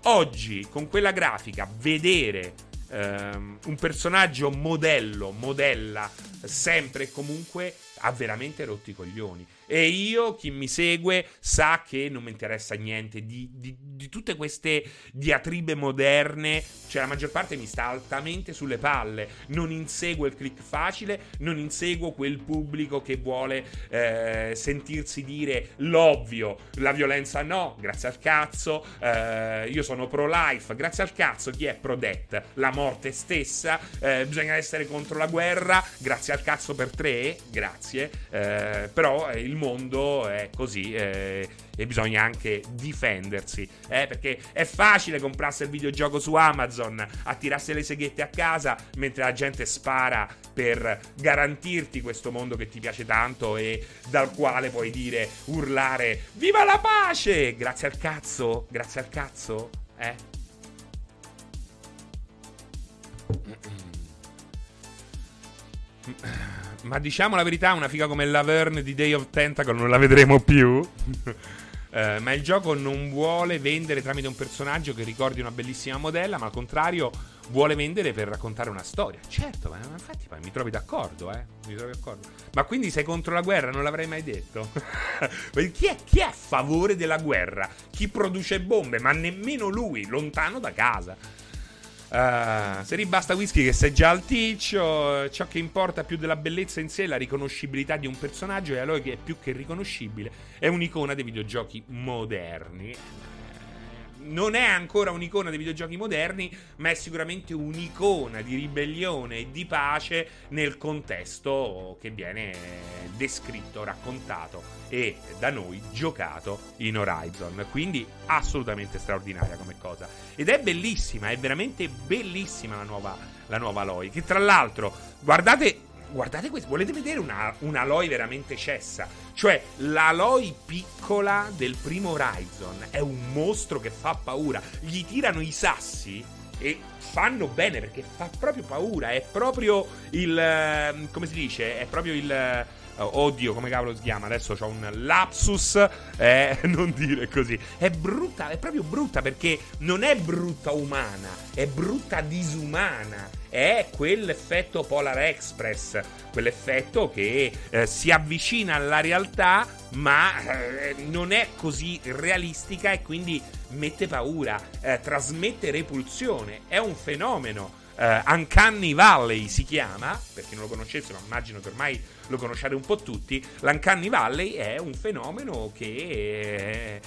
Oggi con quella grafica vedere ehm, un personaggio modello, modella sempre e comunque ha veramente rotti i coglioni. E io, chi mi segue, sa che non mi interessa niente di, di, di, tutte queste diatribe moderne. Cioè, la maggior parte mi sta altamente sulle palle. Non inseguo il click facile, non inseguo quel pubblico che vuole eh, sentirsi dire l'ovvio. La violenza no, grazie al cazzo. Eh, io sono pro-life, grazie al cazzo. Chi è pro-death? La morte stessa. Eh, bisogna essere contro la guerra, grazie al cazzo per tre, grazie. Eh, però il il mondo è così eh, e bisogna anche difendersi. Eh, perché è facile comprarsi il videogioco su Amazon, attirarsi le seghette a casa mentre la gente spara per garantirti questo mondo che ti piace tanto e dal quale puoi dire, urlare, viva la pace! Grazie al cazzo, grazie al cazzo, eh? Ma diciamo la verità, una figa come Laverne di Day of Tentacle non la vedremo più. Uh, ma il gioco non vuole vendere tramite un personaggio che ricordi una bellissima modella, ma al contrario vuole vendere per raccontare una storia. Certo, ma infatti ma mi trovi d'accordo, eh? Mi trovi d'accordo. Ma quindi sei contro la guerra? Non l'avrei mai detto. chi, è, chi è a favore della guerra? Chi produce bombe? Ma nemmeno lui, lontano da casa. Uh, se ribasta whisky che sei già al ticcio, ciò che importa più della bellezza in sé è la riconoscibilità di un personaggio e allora che è più che riconoscibile è un'icona dei videogiochi moderni non è ancora un'icona dei videogiochi moderni, ma è sicuramente un'icona di ribellione e di pace nel contesto che viene descritto, raccontato e da noi giocato in Horizon. Quindi assolutamente straordinaria come cosa. Ed è bellissima, è veramente bellissima la nuova, la nuova Aloy. Che tra l'altro, guardate guardate questo, volete vedere una, una Aloy veramente cessa? Cioè, l'Aloy piccola del primo Horizon è un mostro che fa paura. Gli tirano i sassi e fanno bene perché fa proprio paura. È proprio il. Ehm, come si dice? È proprio il oddio, come cavolo si chiama? Adesso ho un lapsus. Eh, non dire così. È brutta, è proprio brutta perché non è brutta umana, è brutta disumana. È quell'effetto Polar Express, quell'effetto che eh, si avvicina alla realtà, ma eh, non è così realistica e quindi mette paura, eh, trasmette repulsione. È un fenomeno. Uh, Uncanny Valley si chiama, per chi non lo conoscesse, ma immagino che ormai lo conosciate un po' tutti. L'Uncanny Valley è un fenomeno che,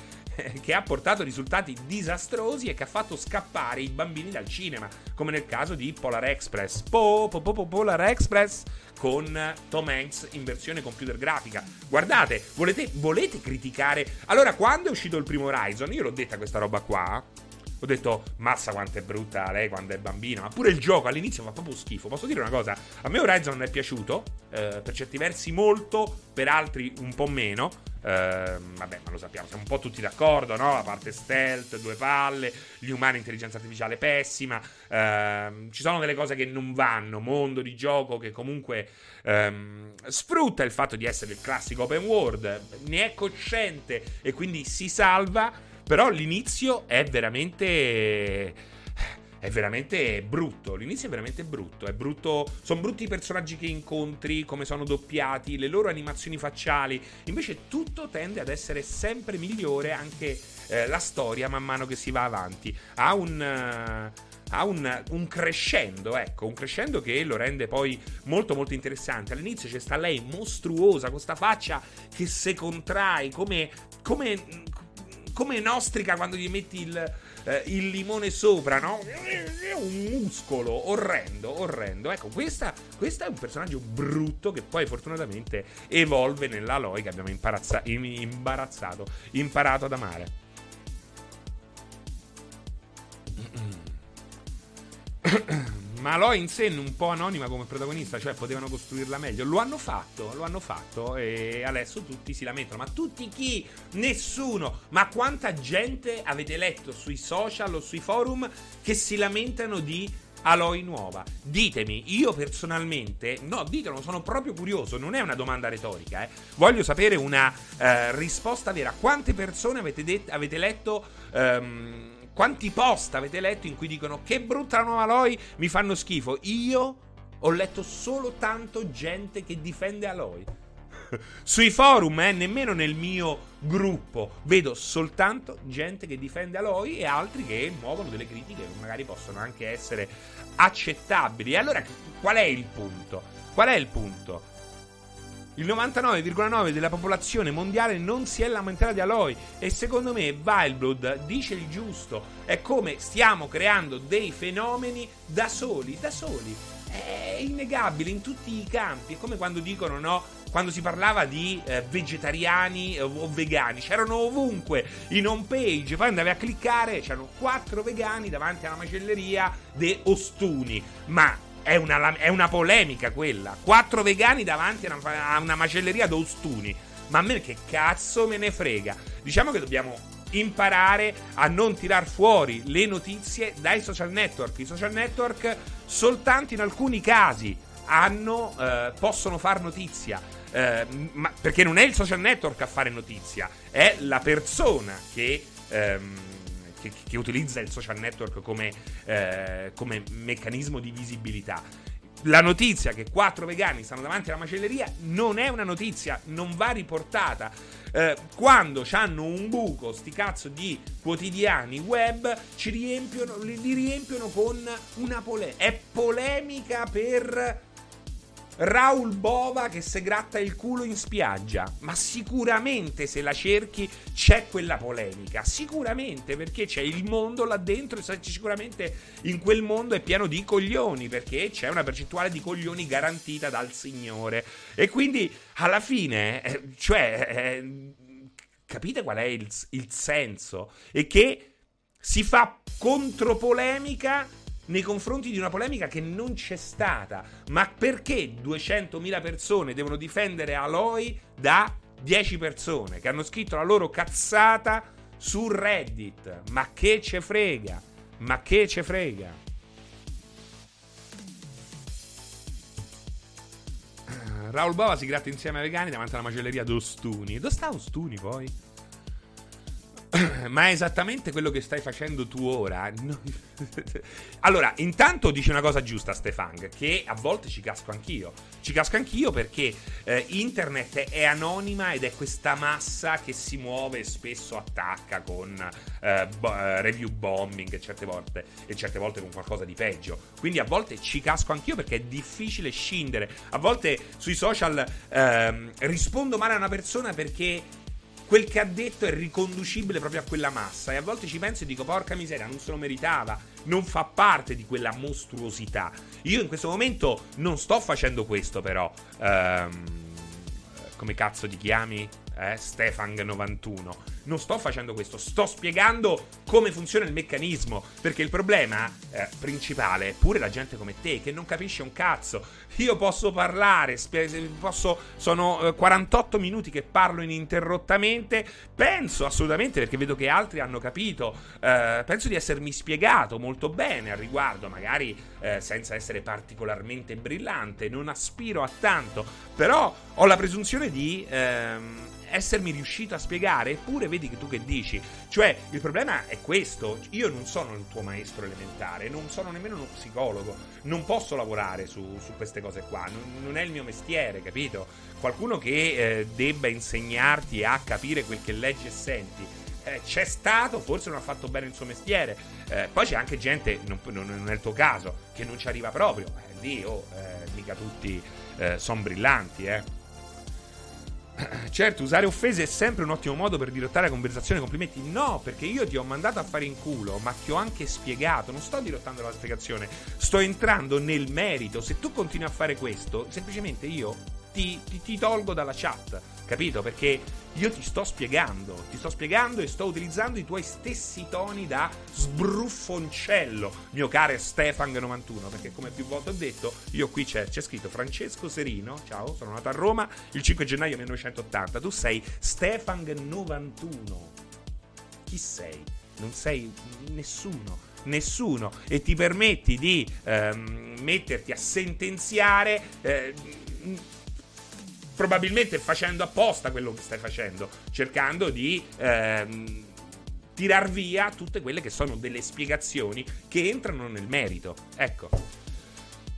che ha portato risultati disastrosi e che ha fatto scappare i bambini dal cinema, come nel caso di Polar Express. Po, po, po, Polar Express con Tom Hanks in versione computer grafica. Guardate, volete, volete criticare? Allora, quando è uscito il primo Horizon, io l'ho detta questa roba qua ho detto, mazza quanto è brutta lei quando è bambina. Ma pure il gioco all'inizio fa proprio schifo. Posso dire una cosa? A me Horizon è piaciuto, eh, per certi versi molto, per altri un po' meno. Eh, vabbè, ma lo sappiamo, siamo un po' tutti d'accordo, no? La parte stealth, due palle, gli umani, intelligenza artificiale pessima. Eh, ci sono delle cose che non vanno. Mondo di gioco che comunque ehm, sfrutta il fatto di essere il classico open world, ne è cosciente e quindi si salva però l'inizio è veramente è veramente brutto. L'inizio è veramente brutto. È brutto. Sono brutti i personaggi che incontri, come sono doppiati, le loro animazioni facciali. Invece tutto tende ad essere sempre migliore, anche eh, la storia man mano che si va avanti. Ha un. Uh, ha un, un, crescendo, ecco, un crescendo che lo rende poi molto molto interessante. All'inizio c'è sta lei mostruosa, con sta faccia che si contrae, come, come, come nostrica quando gli metti il, eh, il limone sopra, no? È un muscolo orrendo, orrendo. Ecco, questa, questa, è un personaggio brutto che poi fortunatamente evolve nell'Aloy che abbiamo imbarazzato, imparato ad amare. Ma Aloy in sé un po' anonima come protagonista, cioè potevano costruirla meglio. Lo hanno fatto, lo hanno fatto e adesso tutti si lamentano. Ma tutti chi? Nessuno. Ma quanta gente avete letto sui social o sui forum che si lamentano di Aloy nuova? Ditemi, io personalmente, no, ditelo, sono proprio curioso, non è una domanda retorica, eh. Voglio sapere una uh, risposta vera. Quante persone avete, det- avete letto... Um, quanti post avete letto in cui dicono che brutta la nuova Aloy, mi fanno schifo? Io ho letto solo tanto gente che difende Aloy. Sui forum, eh, nemmeno nel mio gruppo, vedo soltanto gente che difende Aloy e altri che muovono delle critiche che magari possono anche essere accettabili. E allora qual è il punto? Qual è il punto? Il 99,9% della popolazione mondiale non si è lamentata di Aloy e secondo me Wildblood dice il giusto. È come stiamo creando dei fenomeni da soli, da soli. È innegabile in tutti i campi. È come quando dicono no, quando si parlava di eh, vegetariani o vegani, c'erano ovunque in home page, poi andavi a cliccare, c'erano quattro vegani davanti alla macelleria de Ostuni, ma è una, è una polemica quella. Quattro vegani davanti a una, a una macelleria d'Ostuni. Ma a me che cazzo me ne frega? Diciamo che dobbiamo imparare a non tirar fuori le notizie dai social network. I social network soltanto in alcuni casi hanno, eh, possono far notizia. Eh, ma, perché non è il social network a fare notizia, è la persona che ehm, che, che utilizza il social network come, eh, come meccanismo di visibilità. La notizia che quattro vegani stanno davanti alla macelleria non è una notizia, non va riportata. Eh, quando hanno un buco, sti cazzo di quotidiani web, ci riempiono, li, li riempiono con una polemica. È polemica per Raul Bova che se gratta il culo in spiaggia. Ma sicuramente se la cerchi c'è quella polemica. Sicuramente perché c'è il mondo là dentro e sicuramente in quel mondo è pieno di coglioni perché c'è una percentuale di coglioni garantita dal Signore. E quindi alla fine, eh, cioè, eh, capite qual è il, il senso? E che si fa contropolemica nei confronti di una polemica che non c'è stata. Ma perché 200.000 persone devono difendere Aloy da 10 persone che hanno scritto la loro cazzata su Reddit? Ma che ce frega? Ma che ce frega? Raul Bova si gratta insieme ai vegani davanti alla macelleria d'Ostuni. Dove sta Ostuni poi? Ma è esattamente quello che stai facendo tu ora. allora, intanto dici una cosa giusta, Stefan, che a volte ci casco anch'io. Ci casco anch'io perché eh, internet è anonima ed è questa massa che si muove e spesso attacca con eh, bo- eh, review bombing certe volte e certe volte con qualcosa di peggio. Quindi a volte ci casco anch'io perché è difficile scindere. A volte sui social ehm, rispondo male a una persona perché quel che ha detto è riconducibile proprio a quella massa. E a volte ci penso e dico, porca miseria, non se lo meritava, non fa parte di quella mostruosità. Io in questo momento non sto facendo questo, però. Um, come cazzo ti chiami? Eh, Stefan91. non sto facendo questo, sto spiegando come funziona il meccanismo. Perché il problema eh, principale è pure la gente come te che non capisce un cazzo. Io posso parlare, posso, sono eh, 48 minuti che parlo ininterrottamente. Penso assolutamente, perché vedo che altri hanno capito, eh, penso di essermi spiegato molto bene al riguardo, magari eh, senza essere particolarmente brillante. Non aspiro a tanto, però ho la presunzione di ehm, essermi riuscito a spiegare, eppure vedi che tu che dici. Cioè, il problema è questo, io non sono il tuo maestro elementare, non sono nemmeno uno psicologo, non posso lavorare su, su queste cose qua, non, non, è il mio mestiere, capito? Qualcuno che eh, debba insegnarti a capire quel che leggi e senti. Eh, c'è stato, forse non ha fatto bene il suo mestiere. Eh, poi c'è anche gente, non, non, è il tuo caso, che non ci arriva proprio. Eh, lì, oh, eh, mica tutti eh, sono brillanti, eh. Certo, usare offese è sempre un ottimo modo per dirottare la conversazione. Complimenti. No, perché io ti ho mandato a fare in culo, ma ti ho anche spiegato. Non sto dirottando la spiegazione, sto entrando nel merito. Se tu continui a fare questo, semplicemente io ti, ti, ti tolgo dalla chat. Capito? Perché io ti sto spiegando, ti sto spiegando e sto utilizzando i tuoi stessi toni da sbruffoncello, mio caro Stefan91, perché come più volte ho detto, io qui c'è, c'è scritto Francesco Serino, ciao, sono nato a Roma il 5 gennaio 1980, tu sei Stefan91. Chi sei? Non sei nessuno nessuno e ti permetti di ehm, metterti a sentenziare eh, probabilmente facendo apposta quello che stai facendo, cercando di ehm, tirar via tutte quelle che sono delle spiegazioni che entrano nel merito. Ecco.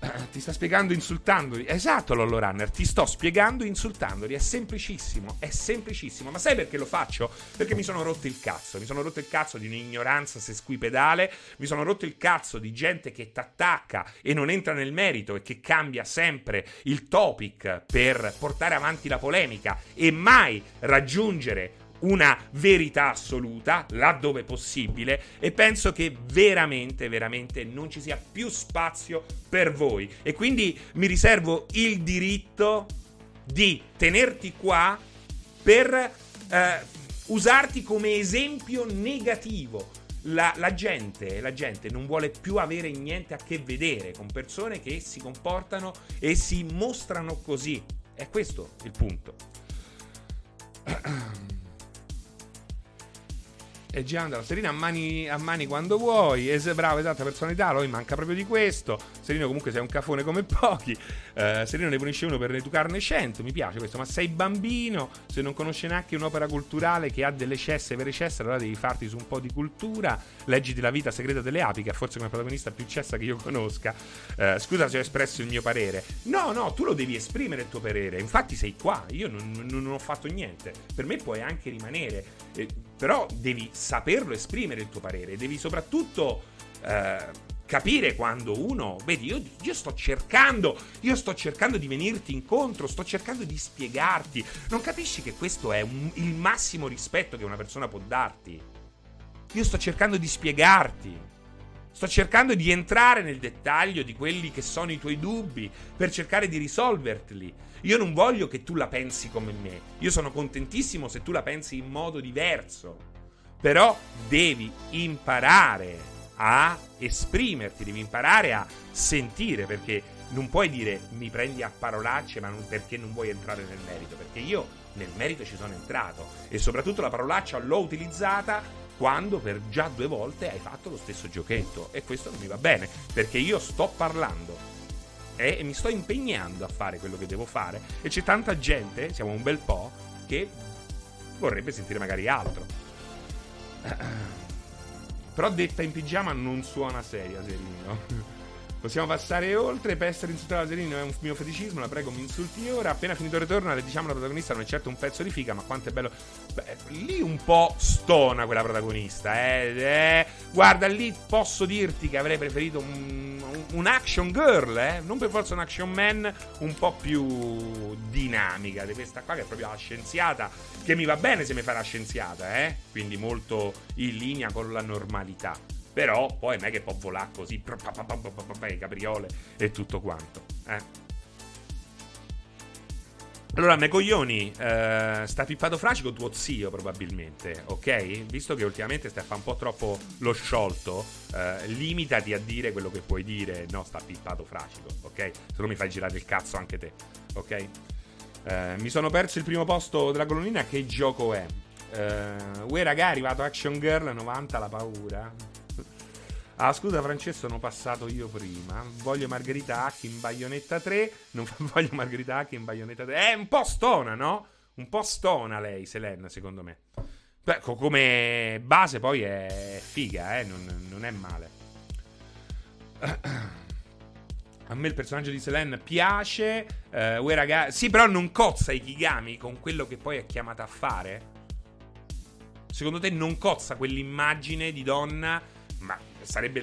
Ti sta spiegando insultandoli. Esatto, Lollo Runner. Ti sto spiegando insultandoli. È semplicissimo. È semplicissimo. Ma sai perché lo faccio? Perché mi sono rotto il cazzo. Mi sono rotto il cazzo di un'ignoranza sesquipedale. Mi sono rotto il cazzo di gente che t'attacca e non entra nel merito e che cambia sempre il topic per portare avanti la polemica e mai raggiungere una verità assoluta laddove possibile e penso che veramente, veramente non ci sia più spazio per voi e quindi mi riservo il diritto di tenerti qua per eh, usarti come esempio negativo. La, la, gente, la gente non vuole più avere niente a che vedere con persone che si comportano e si mostrano così. È questo il punto. E Gianda, Serino a mani, a mani quando vuoi. E se bravo, esatta personalità, lui manca proprio di questo. Serino comunque sei un cafone come pochi. Uh, Serino ne punisce uno per educarne cento. Mi piace questo, ma sei bambino. Se non conosci neanche un'opera culturale che ha delle cesse, vere cesse, allora devi farti su un po' di cultura. Leggiti la vita segreta delle api, che è forse come protagonista più cessa che io conosca. Uh, scusa se ho espresso il mio parere. No, no, tu lo devi esprimere il tuo parere. Infatti sei qua. Io non, non, non ho fatto niente. Per me puoi anche rimanere. Eh, però devi saperlo esprimere il tuo parere, devi soprattutto eh, capire quando uno, vedi, io, io, sto cercando, io sto cercando di venirti incontro, sto cercando di spiegarti, non capisci che questo è un, il massimo rispetto che una persona può darti? Io sto cercando di spiegarti. Sto cercando di entrare nel dettaglio di quelli che sono i tuoi dubbi per cercare di risolverli. Io non voglio che tu la pensi come me. Io sono contentissimo se tu la pensi in modo diverso. Però devi imparare a esprimerti, devi imparare a sentire perché non puoi dire mi prendi a parolacce ma non perché non vuoi entrare nel merito, perché io nel merito ci sono entrato e soprattutto la parolaccia l'ho utilizzata quando per già due volte hai fatto lo stesso giochetto e questo non mi va bene perché io sto parlando e mi sto impegnando a fare quello che devo fare e c'è tanta gente, siamo un bel po', che vorrebbe sentire magari altro. Però detta in pigiama non suona seria, Serino. Possiamo passare oltre. Per essere insultato da Serino è un mio feticismo. La prego, mi insulti ora. Appena finito il ritorno, le diciamo la protagonista non è certo un pezzo di figa, ma quanto è bello. Beh, lì un po' stona quella protagonista. Eh, eh. Guarda, lì posso dirti che avrei preferito un, un, action girl, eh. Non per forza un action man, un po' più dinamica di questa qua, che è proprio la scienziata. Che mi va bene se mi fa la scienziata, eh. Quindi molto in linea con la normalità. Però poi non è che può volare così, capriole e tutto quanto. Eh. Allora, me coglioni, eh, sta pippato fracico tuo zio probabilmente, ok? Visto che ultimamente stai a fare un po' troppo lo sciolto, eh, limitati a dire quello che puoi dire, no, sta pippato fracico, ok? Se no mi fai girare il cazzo anche te, ok? Eh, mi sono perso il primo posto della colonnina, che gioco è? Uh, uè raga, è arrivato Action Girl 90, la paura. Ah, scusa Francesco, sono passato io prima. Voglio Margherita Hack in Bayonetta 3. Non voglio Margherita Hack in Bayonetta 3. È un po' stona, no? Un po' stona lei, Selena, secondo me. Beh, come base poi è figa, eh? Non, non è male. A me il personaggio di Selene piace. Uh, uè, raga... Sì, però non cozza i Kigami con quello che poi è chiamata a fare. Secondo te non cozza quell'immagine di donna? Ma sarebbe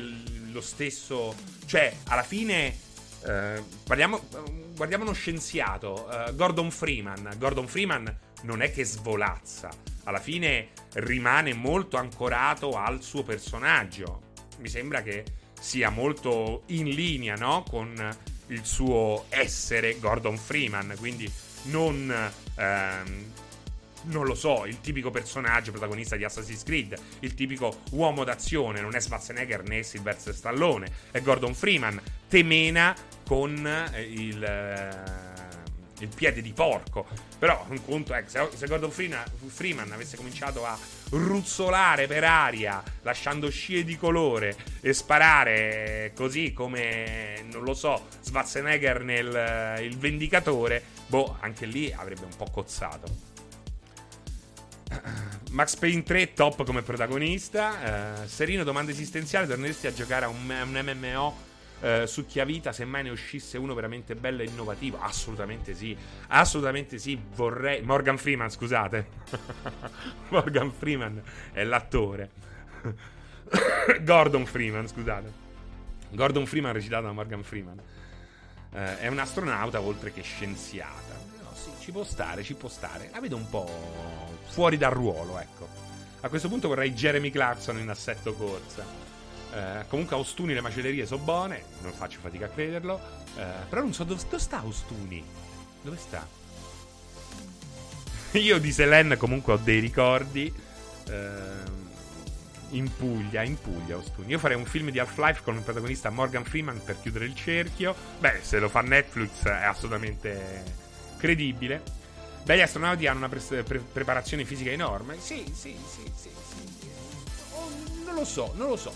lo stesso. Cioè, alla fine. Eh, parliamo, guardiamo uno scienziato, eh, Gordon Freeman. Gordon Freeman non è che svolazza, alla fine rimane molto ancorato al suo personaggio. Mi sembra che sia molto in linea no? con il suo essere Gordon Freeman, quindi non ehm, non lo so, il tipico personaggio protagonista di Assassin's Creed, il tipico uomo d'azione, non è Schwarzenegger né Sylvester Stallone, è Gordon Freeman, temena con eh, il, eh, il piede di porco. Però un conto è che se Gordon Freeman, Freeman avesse cominciato a ruzzolare per aria, lasciando scie di colore e sparare così come, non lo so, Schwarzenegger nel eh, Il Vendicatore, boh, anche lì avrebbe un po' cozzato. Max Payne 3 top come protagonista. Uh, Serino, domanda esistenziale: torneresti a giocare a un, un MMO uh, su Chiavita se mai ne uscisse uno veramente bello e innovativo? Assolutamente sì. Assolutamente sì. Vorrei. Morgan Freeman, scusate. Morgan Freeman è l'attore. Gordon Freeman, scusate. Gordon Freeman recitato da Morgan Freeman. Uh, è un astronauta oltre che scienziata. No, sì, ci può stare, ci può stare. La vedo un po' fuori dal ruolo, ecco. A questo punto vorrei Jeremy Clarkson in assetto corsa. Eh, comunque a Ostuni le macellerie sono buone, non faccio fatica a crederlo. Eh, però non so dove, dove sta Ostuni. Dove sta? Io di Selene comunque ho dei ricordi. Eh, in Puglia, in Puglia Ostuni. Io farei un film di Half-Life con un protagonista Morgan Freeman per chiudere il cerchio. Beh, se lo fa Netflix è assolutamente credibile. Beh, gli astronauti hanno una pre- pre- preparazione fisica enorme. Sì, sì, sì, sì. sì. Oh, non lo so, non lo so.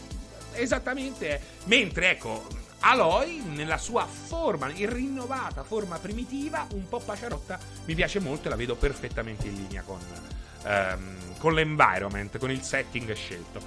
Esattamente. Mentre, ecco, Aloy, nella sua forma, rinnovata forma primitiva, un po' paciarotta, mi piace molto e la vedo perfettamente in linea con, um, con l'environment, con il setting scelto.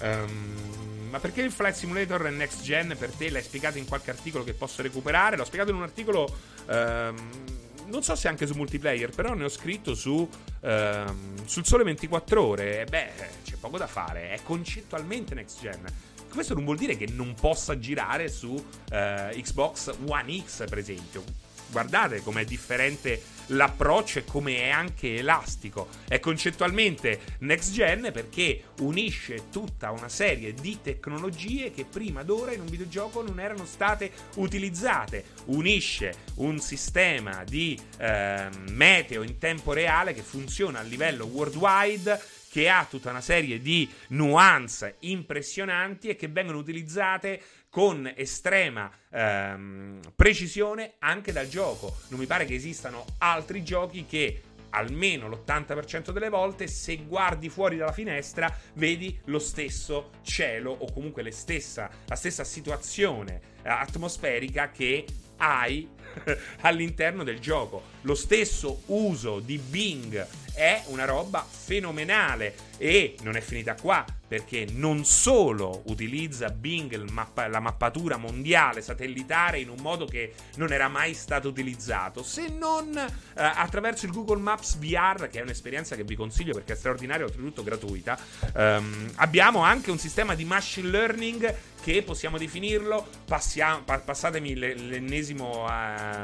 Um, ma perché il Flight Simulator next gen per te? L'hai spiegato in qualche articolo che posso recuperare? L'ho spiegato in un articolo... Um, non so se anche su multiplayer, però ne ho scritto su, ehm, sul sole 24 ore. Beh, c'è poco da fare, è concettualmente next gen. Questo non vuol dire che non possa girare su eh, Xbox One X, per esempio. Guardate com'è differente l'approccio e come è anche elastico. È concettualmente next gen perché unisce tutta una serie di tecnologie che prima d'ora in un videogioco non erano state utilizzate. Unisce un sistema di eh, meteo in tempo reale che funziona a livello worldwide che ha tutta una serie di nuance impressionanti e che vengono utilizzate con estrema ehm, precisione anche dal gioco. Non mi pare che esistano altri giochi che almeno l'80% delle volte, se guardi fuori dalla finestra, vedi lo stesso cielo o comunque stessa, la stessa situazione eh, atmosferica che hai all'interno del gioco. Lo stesso uso di Bing è una roba fenomenale e non è finita qua perché non solo utilizza Bing mappa- la mappatura mondiale satellitare in un modo che non era mai stato utilizzato, se non eh, attraverso il Google Maps VR, che è un'esperienza che vi consiglio perché è straordinaria oltretutto gratuita. Um, abbiamo anche un sistema di machine learning che possiamo definirlo, passiamo, pa- passatemi l'ennesimo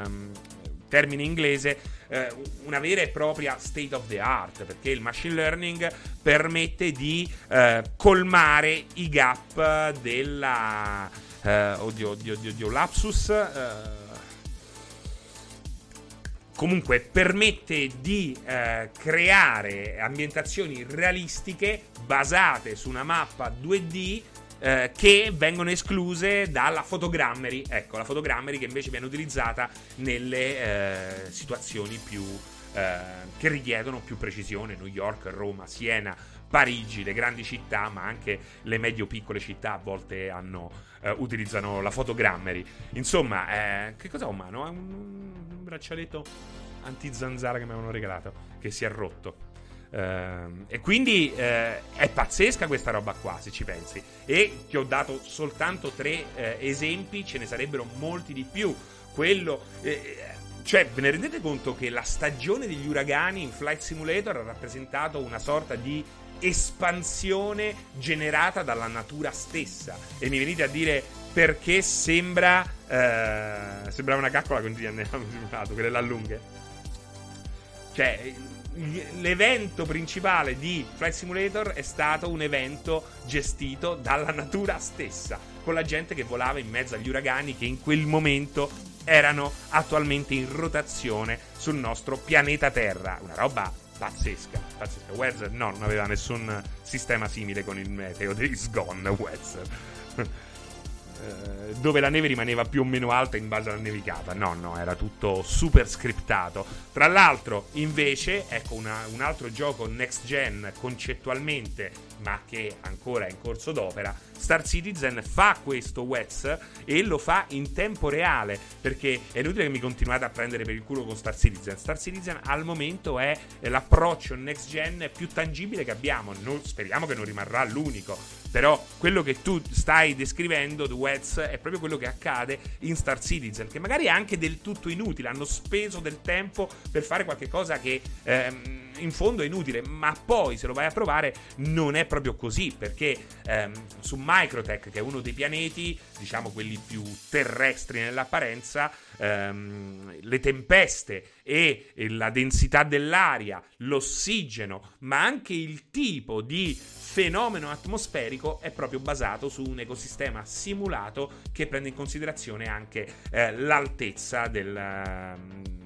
uh, termine inglese, eh, una vera e propria state of the art, perché il machine learning permette di eh, colmare i gap della... Eh, oddio, oddio, oddio, oddio, lapsus... Eh, comunque permette di eh, creare ambientazioni realistiche basate su una mappa 2D eh, che vengono escluse dalla fotogrammery. Ecco, la fotogrammery che invece viene utilizzata nelle eh, situazioni più eh, che richiedono più precisione, New York, Roma, Siena, Parigi, le grandi città, ma anche le medio-piccole città a volte hanno, eh, utilizzano la fotogrammery. Insomma, eh, che cosa ho in mano? Un, un braccialetto anti-zanzara che mi avevano regalato, che si è rotto. Uh, e quindi uh, è pazzesca questa roba qua, se ci pensi. E ti ho dato soltanto tre uh, esempi, ce ne sarebbero molti di più. Quello. Eh, cioè, ve ne rendete conto che la stagione degli uragani in Flight Simulator ha rappresentato una sorta di espansione generata dalla natura stessa. E mi venite a dire perché sembra. Uh, sembrava una caccola con GNM simulato, quelle là lunghe. Cioè, l'evento principale di Flight Simulator è stato un evento gestito dalla natura stessa, con la gente che volava in mezzo agli uragani che in quel momento erano attualmente in rotazione sul nostro pianeta Terra. Una roba pazzesca, pazzesca. Weather no, non aveva nessun sistema simile con il meteo Days Gone Weather. Eh, dove la neve rimaneva più o meno alta in base alla nevicata. No, no, era tutto super scriptato. Tra l'altro, invece, ecco una, un altro gioco next gen concettualmente, ma che ancora è in corso d'opera. Star Citizen fa questo WETS e lo fa in tempo reale perché è inutile che mi continuate a prendere per il culo con Star Citizen. Star Citizen al momento è l'approccio next gen più tangibile che abbiamo. Non, speriamo che non rimarrà l'unico però quello che tu stai descrivendo, The Wets, è proprio quello che accade in Star Citizen, che magari è anche del tutto inutile. Hanno speso del tempo per fare qualcosa che ehm, in fondo è inutile, ma poi se lo vai a provare non è proprio così, perché ehm, su Microtech, che è uno dei pianeti, diciamo quelli più terrestri nell'apparenza, ehm, le tempeste e la densità dell'aria, l'ossigeno, ma anche il tipo di fenomeno atmosferico è proprio basato su un ecosistema simulato che prende in considerazione anche eh, l'altezza del ehm,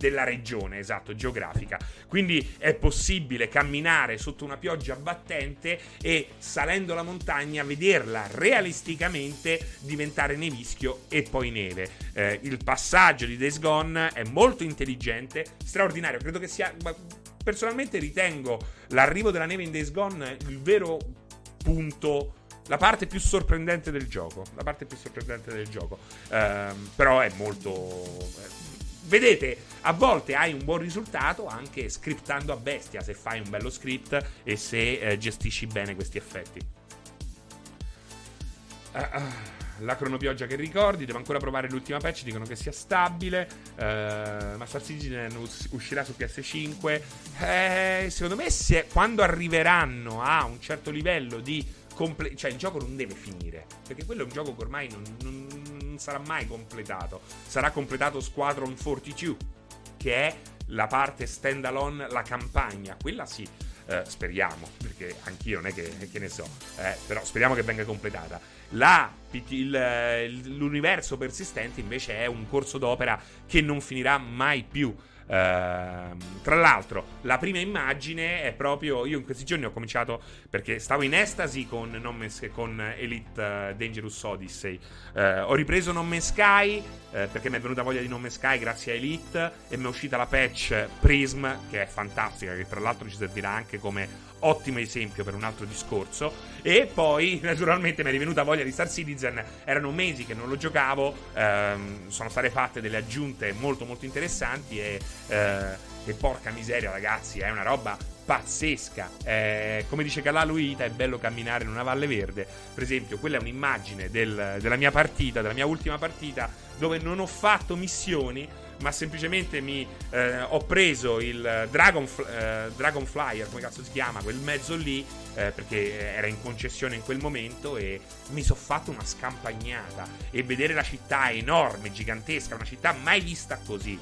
della regione, esatto, geografica. Quindi è possibile camminare sotto una pioggia battente e salendo la montagna vederla realisticamente diventare nevischio e poi neve. Eh, il passaggio di Days Gone è molto intelligente, straordinario, credo che sia personalmente ritengo l'arrivo della neve in Days Gone il vero punto la parte più sorprendente del gioco. La parte più sorprendente del gioco. Um, però è molto. Vedete, a volte hai un buon risultato anche scriptando a bestia. Se fai un bello script e se eh, gestisci bene questi effetti. Uh, uh la cronopioggia che ricordi. Devo ancora provare l'ultima patch. Dicono che sia stabile. Uh, ma Star Citizen uscirà su PS5. Eh, secondo me, se, quando arriveranno a un certo livello di. Comple- cioè, il gioco non deve finire. Perché quello è un gioco che ormai non, non sarà mai completato. Sarà completato Squadron 42, che è la parte standalone, la campagna. Quella sì eh, speriamo, perché anch'io non è che, che ne so, eh, però speriamo che venga completata. La, il, l'universo persistente invece è un corso d'opera che non finirà mai più. Uh, tra l'altro, la prima immagine è proprio. Io in questi giorni ho cominciato perché stavo in estasi con, Man's, con Elite uh, Dangerous Odyssey. Uh, ho ripreso Non Man's Sky perché mi è venuta voglia di Non Man's Sky grazie a Elite e mi è uscita la patch Prism, che è fantastica, che tra l'altro ci servirà anche come ottimo esempio per un altro discorso. E poi, naturalmente, mi è rivenuta voglia di Star Citizen. Erano mesi che non lo giocavo. Ehm, sono state fatte delle aggiunte molto, molto interessanti. E, eh, e porca miseria, ragazzi, è una roba pazzesca. Eh, come dice Calà Luita, è bello camminare in una valle verde. Per esempio, quella è un'immagine del, della mia partita, della mia ultima partita, dove non ho fatto missioni ma semplicemente mi eh, ho preso il Dragon, eh, Dragon, Flyer, come cazzo si chiama, quel mezzo lì, eh, perché era in concessione in quel momento e mi sono fatto una scampagnata. E vedere la città enorme, gigantesca, una città mai vista così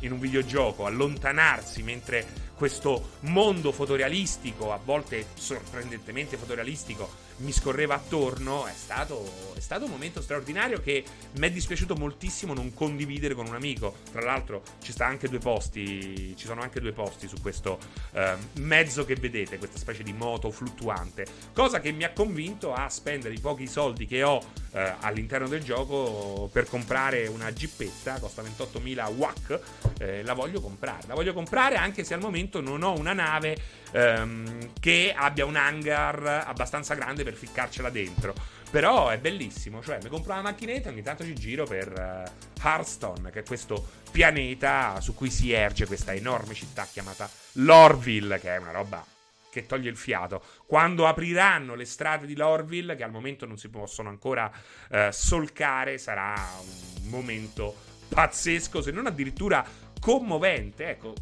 in un videogioco, allontanarsi mentre questo mondo fotorealistico, a volte sorprendentemente fotorealistico, mi scorreva attorno, è stato, è stato un momento straordinario che mi è dispiaciuto moltissimo non condividere con un amico. Tra l'altro ci, posti, ci sono anche due posti su questo eh, mezzo che vedete, questa specie di moto fluttuante, cosa che mi ha convinto a spendere i pochi soldi che ho eh, all'interno del gioco per comprare una gippetta, costa 28.000 WAC, eh, la voglio comprare. La voglio comprare anche se al momento non ho una nave ehm, che abbia un hangar abbastanza grande per ficcarcela dentro. Però è bellissimo, cioè mi compro una macchinetta e ogni tanto ci giro per uh, Hearthstone, che è questo pianeta su cui si erge questa enorme città chiamata Lorville, che è una roba che toglie il fiato. Quando apriranno le strade di Lorville, che al momento non si possono ancora uh, solcare, sarà un momento pazzesco, se non addirittura commovente. Ecco,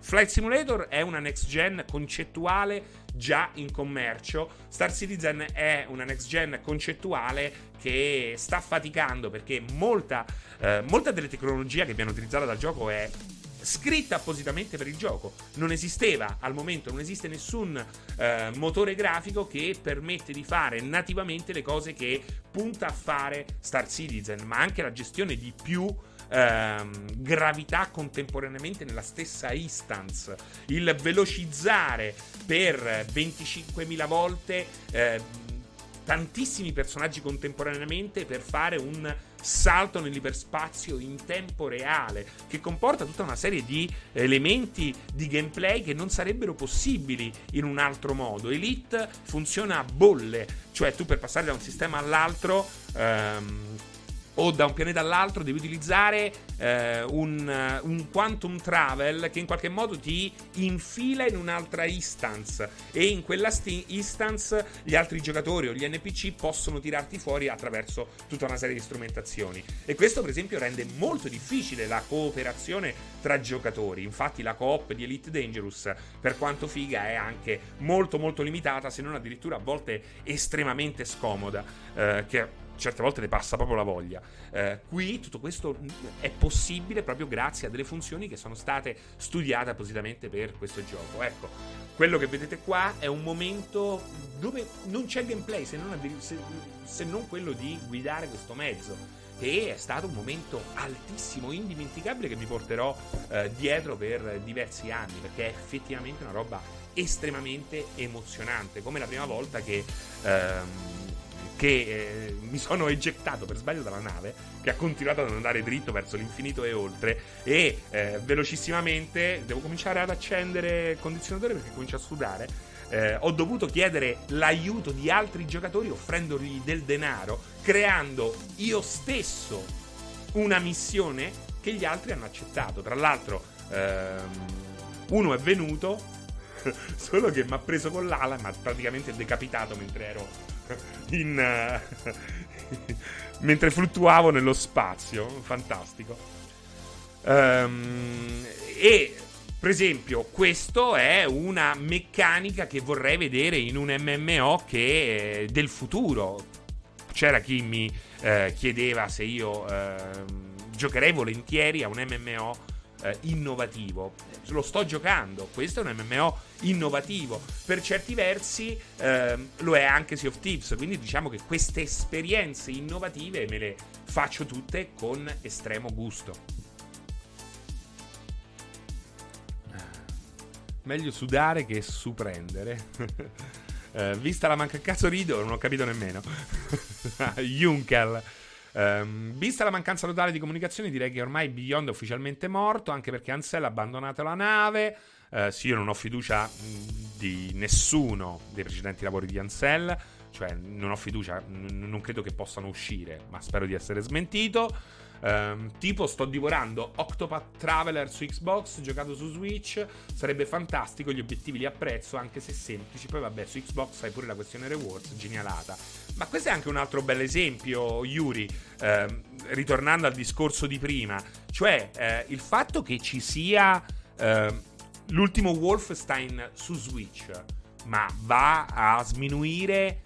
Flight Simulator è una next gen concettuale già in commercio. Star Citizen è una next gen concettuale che sta faticando perché molta, eh, molta delle tecnologie che viene utilizzata dal gioco è scritta appositamente per il gioco. Non esisteva al momento, non esiste nessun eh, motore grafico che permette di fare nativamente le cose che punta a fare Star Citizen, ma anche la gestione di più ehm, gravità contemporaneamente nella stessa instance, il velocizzare per 25.000 volte eh, tantissimi personaggi contemporaneamente per fare un salto nell'iperspazio in tempo reale, che comporta tutta una serie di elementi di gameplay che non sarebbero possibili in un altro modo. Elite funziona a bolle, cioè tu per passare da un sistema all'altro ehm, o da un pianeta all'altro devi utilizzare eh, un, un, quantum travel che in qualche modo ti infila in un'altra instance. E in quella sti- instance gli altri giocatori o gli NPC possono tirarti fuori attraverso tutta una serie di strumentazioni. E questo per esempio rende molto difficile la cooperazione tra giocatori. Infatti la coop di Elite Dangerous per quanto figa è anche molto molto limitata se non addirittura a volte estremamente scomoda eh, che certe volte ne passa proprio la voglia. Eh, qui tutto questo è possibile proprio grazie a delle funzioni che sono state studiate appositamente per questo gioco. Ecco, quello che vedete qua è un momento dove non c'è gameplay se non, se, se non quello di guidare questo mezzo. E è stato un momento altissimo, indimenticabile che mi porterò eh, dietro per diversi anni, perché è effettivamente una roba estremamente emozionante, come la prima volta che ehm, che eh, mi sono egettato per sbaglio dalla nave, che ha continuato ad andare dritto verso l'infinito e oltre, e eh, velocissimamente devo cominciare ad accendere il condizionatore perché comincia a sudare. Eh, ho dovuto chiedere l'aiuto di altri giocatori offrendogli del denaro, creando io stesso una missione che gli altri hanno accettato. Tra l'altro, ehm, uno è venuto, solo che mi ha preso con l'ala e mi ha praticamente decapitato mentre ero in, uh, mentre fluttuavo nello spazio. Fantastico. Um, e per esempio, questo è una meccanica che vorrei vedere in un MMO che è del futuro. C'era chi mi eh, chiedeva se io eh, giocherei volentieri a un MMO eh, innovativo. Lo sto giocando, questo è un MMO innovativo. Per certi versi ehm, lo è anche Sea of Thieves, quindi diciamo che queste esperienze innovative me le faccio tutte con estremo gusto. Meglio sudare che suprendere. eh, vista la manca cazzo rido, non ho capito nemmeno. Junker. Um, vista la mancanza totale di comunicazione, direi che ormai Beyond è ufficialmente morto, anche perché Ansel ha abbandonato la nave. Uh, sì, io non ho fiducia mh, di nessuno dei precedenti lavori di Ansel, cioè non ho fiducia, n- non credo che possano uscire, ma spero di essere smentito. Um, tipo sto divorando Octopath Traveler su Xbox, giocato su Switch, sarebbe fantastico, gli obiettivi li apprezzo anche se semplici, poi vabbè su Xbox hai pure la questione rewards, genialata. Ma questo è anche un altro bel esempio, Yuri, eh, ritornando al discorso di prima, cioè eh, il fatto che ci sia eh, l'ultimo Wolfenstein su Switch, ma va a sminuire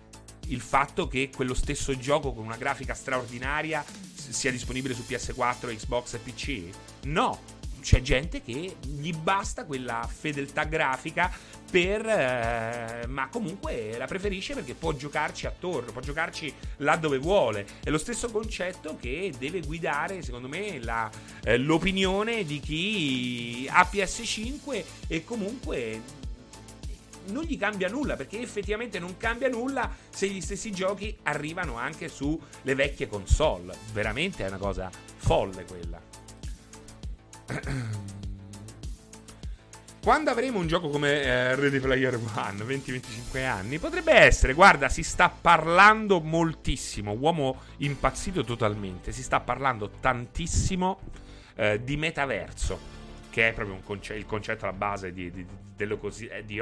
il fatto che quello stesso gioco con una grafica straordinaria sia disponibile su PS4, Xbox e PC? No, c'è gente che gli basta quella fedeltà grafica per, eh, ma comunque la preferisce perché può giocarci attorno, può giocarci là dove vuole. È lo stesso concetto che deve guidare, secondo me, la, eh, l'opinione di chi ha PS5 e comunque non gli cambia nulla perché effettivamente non cambia nulla se gli stessi giochi arrivano anche sulle vecchie console. Veramente è una cosa folle quella. Quando avremo un gioco come eh, Ready Player One, 20-25 anni, potrebbe essere, guarda, si sta parlando moltissimo, uomo impazzito totalmente, si sta parlando tantissimo eh, di metaverso, che è proprio conce- il concetto alla base di, di, di, eh, di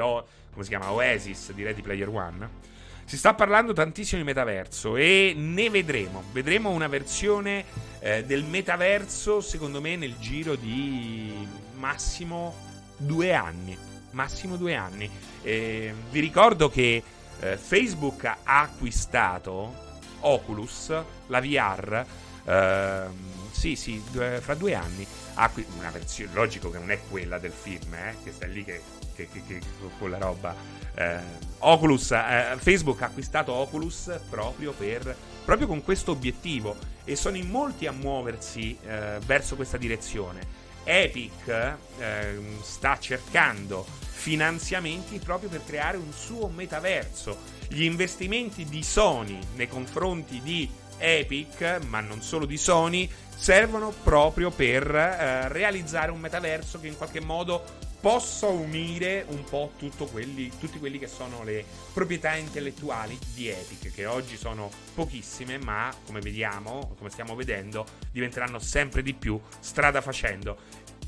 come si chiama, Oasis di Ready Player One. Si sta parlando tantissimo di metaverso e ne vedremo. Vedremo una versione eh, del metaverso, secondo me, nel giro di massimo due anni. Massimo due anni. Eh, vi ricordo che eh, Facebook ha acquistato Oculus, la VR. Ehm, sì, sì, fra due anni. Acqui- una versione, logico che non è quella del film, eh, che sta lì che, che, che, che con la roba eh, Oculus, eh, Facebook ha acquistato Oculus proprio, per, proprio con questo obiettivo e sono in molti a muoversi eh, verso questa direzione. Epic eh, sta cercando finanziamenti proprio per creare un suo metaverso. Gli investimenti di Sony nei confronti di Epic, ma non solo di Sony, servono proprio per eh, realizzare un metaverso che in qualche modo possa unire un po' quelli, tutti quelli che sono le proprietà intellettuali di Epic, che oggi sono pochissime, ma come vediamo, come stiamo vedendo, diventeranno sempre di più strada facendo.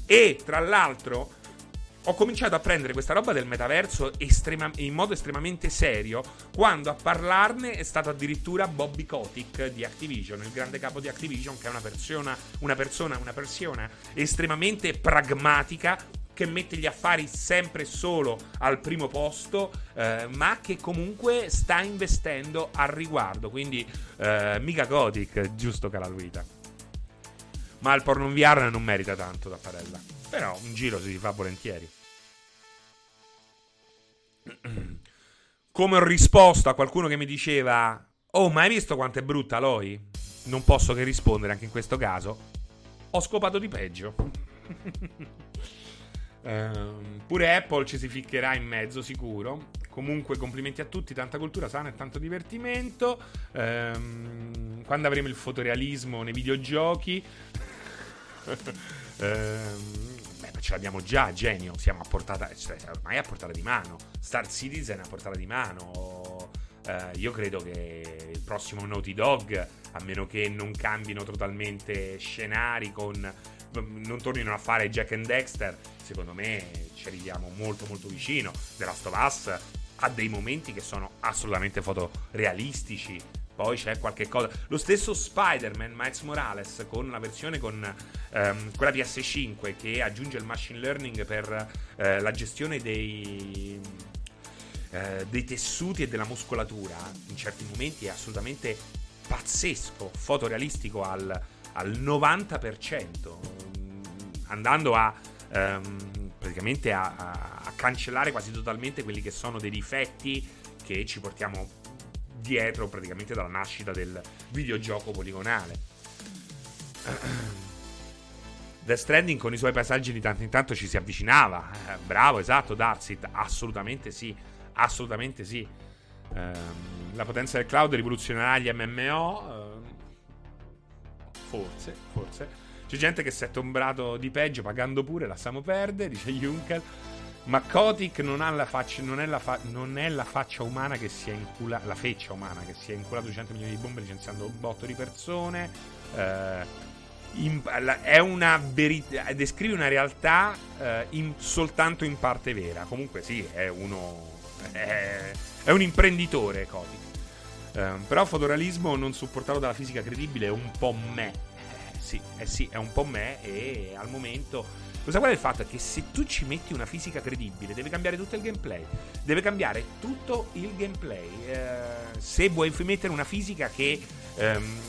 E tra l'altro ho cominciato a prendere questa roba del metaverso estrema- in modo estremamente serio quando a parlarne è stato addirittura Bobby Kotick di Activision, il grande capo di Activision, che è una persona, una persona, una persona estremamente pragmatica, che mette gli affari sempre solo al primo posto, eh, ma che comunque sta investendo al riguardo. Quindi, eh, mica Gothic, giusto Calaluita. Ma il porno VR non merita tanto da Parella. Però un giro si fa volentieri. Come ho risposto a qualcuno che mi diceva: Oh, ma hai visto quanto è brutta Loi? Non posso che rispondere anche in questo caso. Ho scopato di peggio. Uh, pure Apple ci si ficcherà in mezzo, sicuro. Comunque, complimenti a tutti, tanta cultura sana e tanto divertimento. Uh, quando avremo il fotorealismo nei videogiochi, beh, ce l'abbiamo già, genio. Siamo a portata, cioè, ormai a portata di mano. Star Citizen a portata di mano. Eh, io credo che il prossimo Naughty Dog, a meno che non cambino totalmente scenari con non tornino a fare Jack and Dexter, secondo me ci arriviamo molto molto vicino. The Last of Us ha dei momenti che sono assolutamente fotorealistici. Poi c'è qualche cosa. Lo stesso Spider-Man Miles Morales con la versione con ehm, quella PS5 che aggiunge il machine learning per eh, la gestione dei, eh, dei tessuti e della muscolatura. In certi momenti è assolutamente pazzesco, fotorealistico al, al 90% andando a ehm, praticamente a, a, a, cancellare quasi totalmente quelli che sono dei difetti che ci portiamo dietro praticamente dalla nascita del videogioco poligonale. The Stranding con i suoi passaggi di tanto in tanto ci si avvicinava. Eh, bravo, esatto, Darsit. Assolutamente sì. Assolutamente sì. Eh, la potenza del cloud rivoluzionerà gli MMO. Eh, forse, forse. C'è gente che si è tombrato di peggio pagando pure, lasciamo perdere, dice Juncker. Ma Kotick non, faccia, non, è la fa- non è la faccia umana che si è inculato. La feccia umana che si è inculato 200 milioni di bombe licenziando un botto di persone. Eh, in, la, è una verità. Descrive una realtà eh, in, soltanto in parte vera. Comunque, sì, è uno. È, è un imprenditore Kotick. Eh, però fotorealismo non supportato dalla fisica credibile è un po' me sì, eh sì, è un po' me e al momento... Cosa qual è il fatto? È che se tu ci metti una fisica credibile, deve cambiare tutto il gameplay. Deve cambiare tutto il gameplay. Eh, se vuoi mettere una fisica che ehm,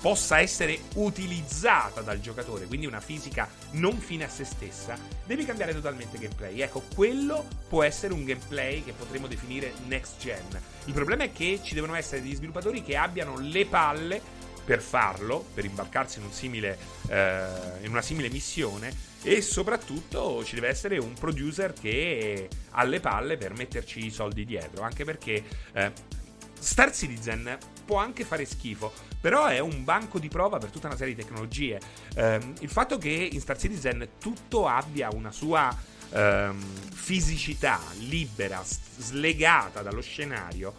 possa essere utilizzata dal giocatore, quindi una fisica non fine a se stessa, devi cambiare totalmente gameplay. Ecco, quello può essere un gameplay che potremmo definire next gen. Il problema è che ci devono essere degli sviluppatori che abbiano le palle per farlo, per imbarcarsi in, un simile, eh, in una simile missione e soprattutto ci deve essere un producer che ha le palle per metterci i soldi dietro, anche perché eh, Star Citizen può anche fare schifo, però è un banco di prova per tutta una serie di tecnologie. Eh, il fatto che in Star Citizen tutto abbia una sua ehm, fisicità libera, slegata dallo scenario,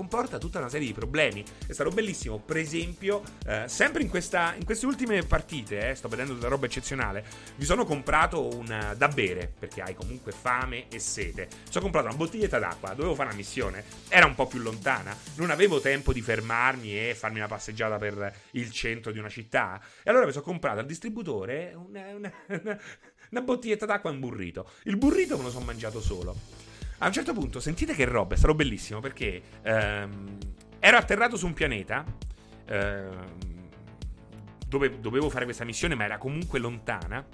comporta tutta una serie di problemi. È stato bellissimo, per esempio, eh, sempre in, questa, in, queste ultime partite, eh, sto vedendo della roba eccezionale, mi sono comprato un da bere, perché hai comunque fame e sete. Mi sono comprato una bottiglietta d'acqua, dovevo fare una missione, era un po' più lontana, non avevo tempo di fermarmi e farmi una passeggiata per il centro di una città. E allora mi sono comprato al distributore una, una, una bottiglietta d'acqua e un burrito. Il burrito me lo sono mangiato solo. A un certo punto, sentite che roba, è stato bellissimo perché ehm, ero atterrato su un pianeta ehm, dove dovevo fare questa missione, ma era comunque lontana.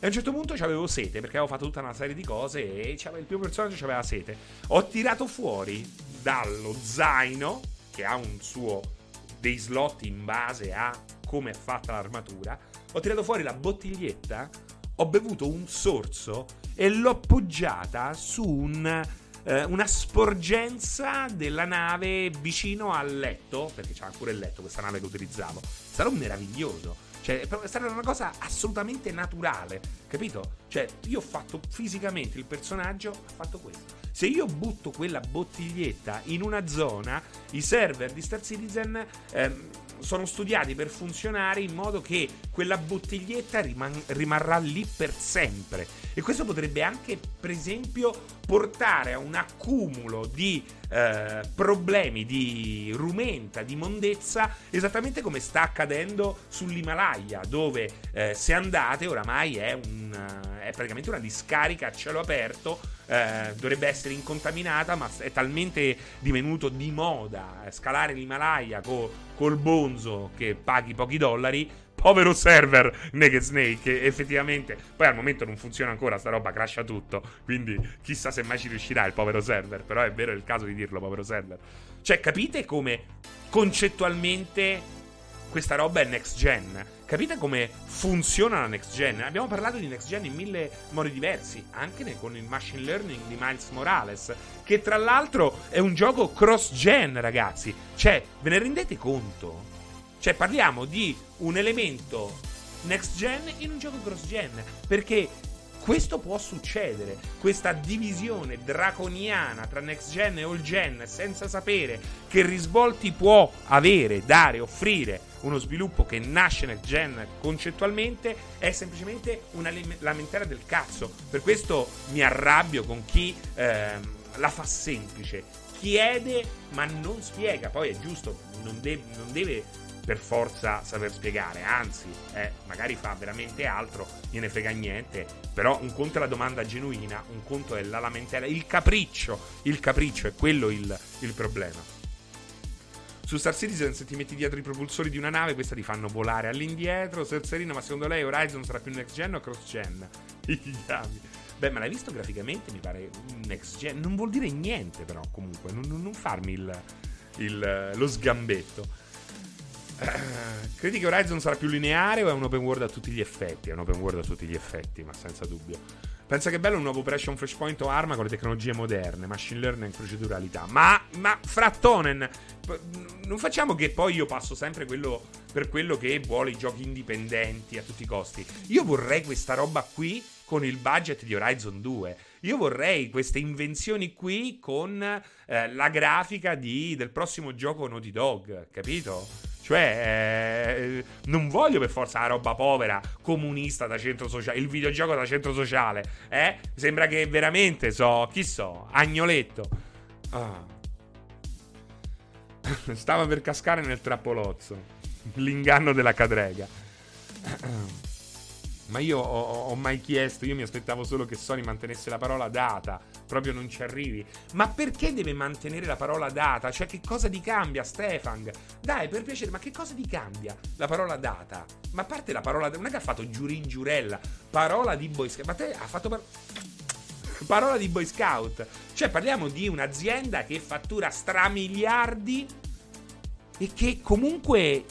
E a un certo punto avevo sete perché avevo fatto tutta una serie di cose e il mio personaggio aveva sete. Ho tirato fuori dallo zaino, che ha un suo dei slot in base a come è fatta l'armatura. Ho tirato fuori la bottiglietta, ho bevuto un sorso e l'ho appoggiata su un, eh, una sporgenza della nave vicino al letto, perché c'era pure il letto questa nave che utilizzavo. Sarà un meraviglioso. Cioè, stata una cosa assolutamente naturale, capito? Cioè, io ho fatto fisicamente il personaggio, ha fatto questo. Se io butto quella bottiglietta in una zona, i server di Star Citizen ehm, sono studiati per funzionare in modo che quella bottiglietta riman- rimarrà lì per sempre. E questo potrebbe anche, per esempio, portare a un accumulo di eh, problemi di rumenta, di mondezza, esattamente come sta accadendo sull'Himalaya, dove eh, se andate oramai è, un, è praticamente una discarica a cielo aperto eh, dovrebbe essere incontaminata, ma è talmente divenuto di moda scalare l'Himalaya co- col bonzo che paghi pochi dollari. Povero server Naked Snake, effettivamente. Poi al momento non funziona ancora, sta roba crasha tutto. Quindi chissà se mai ci riuscirà il povero server. Però è vero, il caso di dirlo, povero server. Cioè, capite come concettualmente questa roba è next gen? Capite come funziona la next gen? Abbiamo parlato di next gen in mille modi diversi, anche con il machine learning di Miles Morales, che tra l'altro è un gioco cross gen, ragazzi. Cioè, ve ne rendete conto? Cioè, parliamo di un elemento next gen in un gioco cross gen, perché questo può succedere, questa divisione draconiana tra next gen e old gen, senza sapere che risvolti può avere, dare, offrire uno sviluppo che nasce nel gen concettualmente è semplicemente una lamentela del cazzo. Per questo mi arrabbio con chi ehm, la fa semplice, chiede ma non spiega. Poi è giusto, non, de- non deve per forza saper spiegare, anzi, eh, magari fa veramente altro, gliene frega niente, però un conto è la domanda genuina, un conto è la lamentela, il capriccio, il capriccio è quello il, il problema. Su Star Citizen, se ti metti dietro i propulsori di una nave, questa ti fanno volare all'indietro. Serserino, ma secondo lei Horizon sarà più next gen o cross gen? Beh, ma l'hai visto graficamente? Mi pare next gen. Non vuol dire niente, però, comunque. Non, non farmi il, il, lo sgambetto. Credi che Horizon sarà più lineare o è un open world a tutti gli effetti? È un open world a tutti gli effetti, ma senza dubbio. Pensa che bello un nuovo Operation Flashpoint o Arma con le tecnologie moderne, machine learning e proceduralità. Ma, ma Frattonen, non facciamo che poi io passo sempre quello, per quello che vuole i giochi indipendenti a tutti i costi. Io vorrei questa roba qui con il budget di Horizon 2. Io vorrei queste invenzioni qui con eh, la grafica di, del prossimo gioco Naughty Dog, capito? Cioè, eh, non voglio per forza la roba povera, comunista da centro sociale, il videogioco da centro sociale, eh? Sembra che veramente so, chi so, agnoletto. Ah. Stava per cascare nel trappolozzo. L'inganno della cadrega. Ma io ho, ho, mai chiesto, io mi aspettavo solo che Sony mantenesse la parola data, proprio non ci arrivi. Ma perché deve mantenere la parola data? Cioè, che cosa ti cambia, Stefan? Dai, per piacere, ma che cosa ti cambia la parola data? Ma a parte la parola, non è che ha fatto giurin giurella, parola di Boy Scout, ma te ha fatto par- parola di Boy Scout. Cioè, parliamo di un'azienda che fattura stramiliardi e che comunque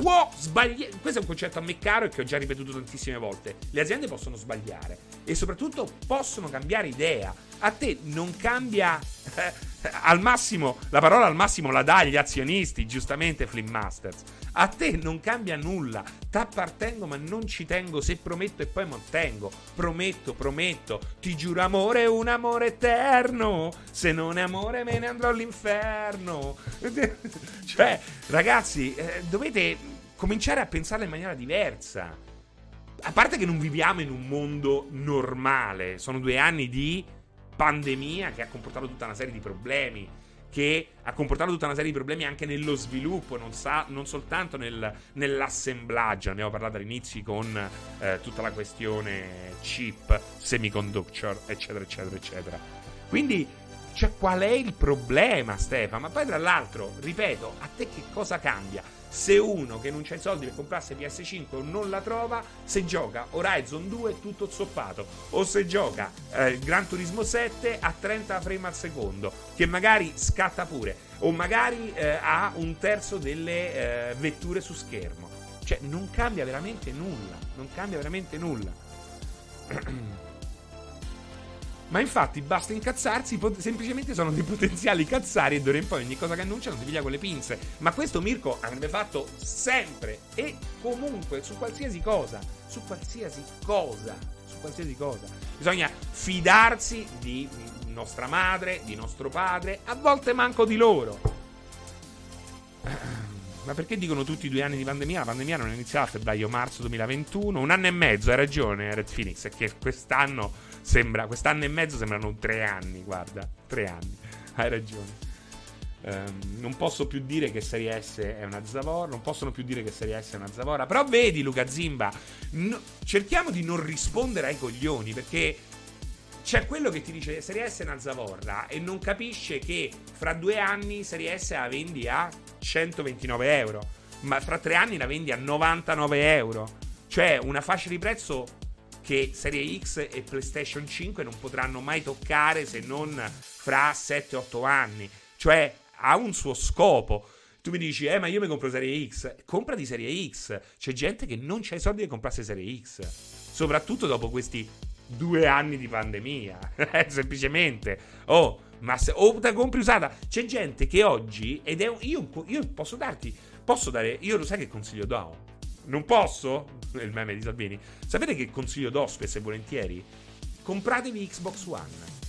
può sbagliare. Questo è un concetto a me caro e che ho già ripetuto tantissime volte. Le aziende possono sbagliare e soprattutto possono cambiare idea. A te non cambia al massimo, la parola al massimo la dà agli azionisti, giustamente Flip Masters. A te non cambia nulla. T'appartengo, ma non ci tengo. Se prometto e poi mantengo. Prometto, prometto. Ti giuro amore, un amore eterno. Se non è amore, me ne andrò all'inferno. cioè, ragazzi, eh, dovete cominciare a pensarla in maniera diversa. A parte che non viviamo in un mondo normale, sono due anni di pandemia che ha comportato tutta una serie di problemi, che ha comportato tutta una serie di problemi anche nello sviluppo, non, sa, non soltanto nel, nell'assemblaggio. Abbiamo parlato all'inizio con eh, tutta la questione chip, semiconductor, eccetera, eccetera, eccetera. Quindi, cioè, qual è il problema, Stefano? Ma poi, tra l'altro, ripeto, a te che cosa cambia? Se uno che non c'ha i soldi per comprarsi PS5 non la trova, se gioca Horizon 2 tutto zoppato o se gioca eh, Gran Turismo 7 a 30 frame al secondo, che magari scatta pure o magari eh, ha un terzo delle eh, vetture su schermo. Cioè non cambia veramente nulla, non cambia veramente nulla. Ma infatti basta incazzarsi, pot- semplicemente sono dei potenziali cazzari e d'ora in poi ogni cosa che annunciano si piglia con le pinze. Ma questo Mirko avrebbe fatto sempre e comunque su qualsiasi cosa, su qualsiasi cosa, su qualsiasi cosa. Bisogna fidarsi di nostra madre, di nostro padre, a volte manco di loro. Ma perché dicono tutti i due anni di pandemia? La pandemia non è iniziata a febbraio-marzo 2021, un anno e mezzo, hai ragione Red Phoenix, è che quest'anno Sembra, quest'anno e mezzo sembrano tre anni, guarda, tre anni. Hai ragione. Um, non posso più dire che Serie S è una Zavora. Non possono più dire che Serie S è una Zavora. Però vedi, Luca Zimba, no, cerchiamo di non rispondere ai coglioni perché c'è quello che ti dice Serie S è una Zavorra e non capisce che fra due anni Serie S la vendi a 129 euro, ma fra tre anni la vendi a 99 euro. Cioè una fascia di prezzo che Serie X e PlayStation 5 non potranno mai toccare se non fra 7-8 anni. Cioè, ha un suo scopo. Tu mi dici, eh, ma io mi compro Serie X. Compra di Serie X. C'è gente che non c'ha i soldi di comprarsi Serie X. Soprattutto dopo questi due anni di pandemia. Semplicemente. Oh, ma se o te compri usata. C'è gente che oggi, ed è io, io posso darti, posso dare, io lo sai che consiglio do? Non posso? Il meme di Salvini. Sapete che consiglio do spesso e volentieri? Compratevi Xbox One.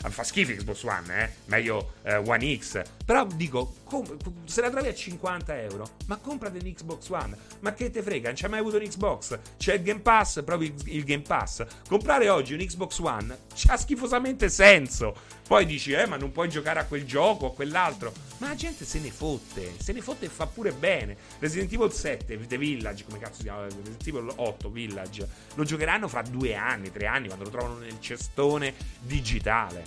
Fa schifo Xbox One, eh? Meglio eh, One X. Però dico, com- se la trovi a 50 euro, ma comprate un Xbox One. Ma che te frega? Non c'hai mai avuto un Xbox? C'è il Game Pass, proprio il Game Pass. Comprare oggi un Xbox One c'ha schifosamente senso. Poi dici, eh, ma non puoi giocare a quel gioco a quell'altro. Ma la gente se ne fotte, se ne fotte e fa pure bene. Resident Evil 7, The Village, come cazzo si chiama? Resident Evil 8, Village, lo giocheranno fra due anni, tre anni, quando lo trovano nel cestone digitale.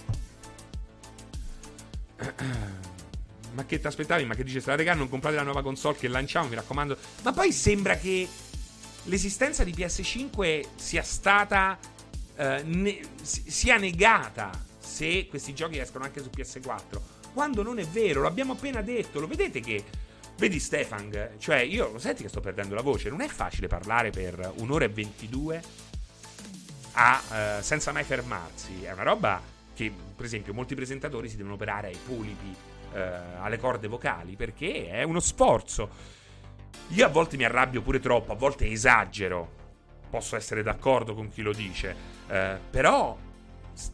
Ma che ti aspettavi? Ma che dice, sta regà, non comprate la nuova console che lanciamo, mi raccomando. Ma poi sembra che l'esistenza di PS5 sia stata... Eh, ne- sia negata se questi giochi escono anche su PS4. Quando non è vero, l'abbiamo appena detto, lo vedete che Vedi Stefan, cioè io lo senti che sto perdendo la voce, non è facile parlare per un'ora e 22 a, uh, senza mai fermarsi, è una roba che per esempio molti presentatori si devono operare ai polipi, uh, alle corde vocali, perché è uno sforzo. Io a volte mi arrabbio pure troppo, a volte esagero, posso essere d'accordo con chi lo dice, uh, però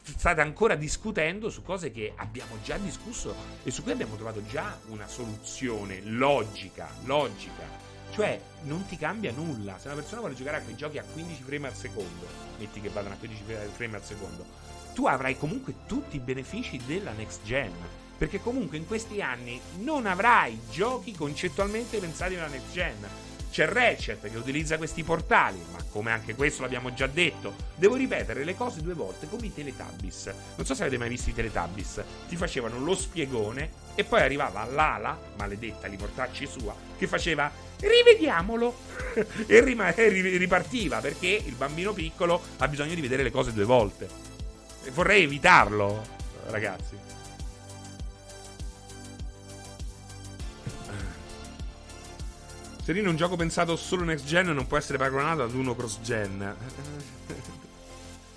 state ancora discutendo su cose che abbiamo già discusso e su cui abbiamo trovato già una soluzione logica, logica. Cioè, non ti cambia nulla. Se una persona vuole giocare a quei giochi a 15 frame al secondo, metti che vadano a 15 frame al secondo, tu avrai comunque tutti i benefici della next gen. Perché comunque in questi anni non avrai giochi concettualmente pensati alla next gen C'è Ratchet che utilizza questi portali, ma come anche questo l'abbiamo già detto, devo ripetere le cose due volte come i Teletubbies. Non so se avete mai visto i Teletubbies, ti facevano lo spiegone e poi arrivava l'ala, maledetta li portacci sua, che faceva rivediamolo e, rima- e ripartiva perché il bambino piccolo ha bisogno di vedere le cose due volte. Vorrei evitarlo, ragazzi. Serino, un gioco pensato solo next gen non può essere paragonato ad uno cross gen.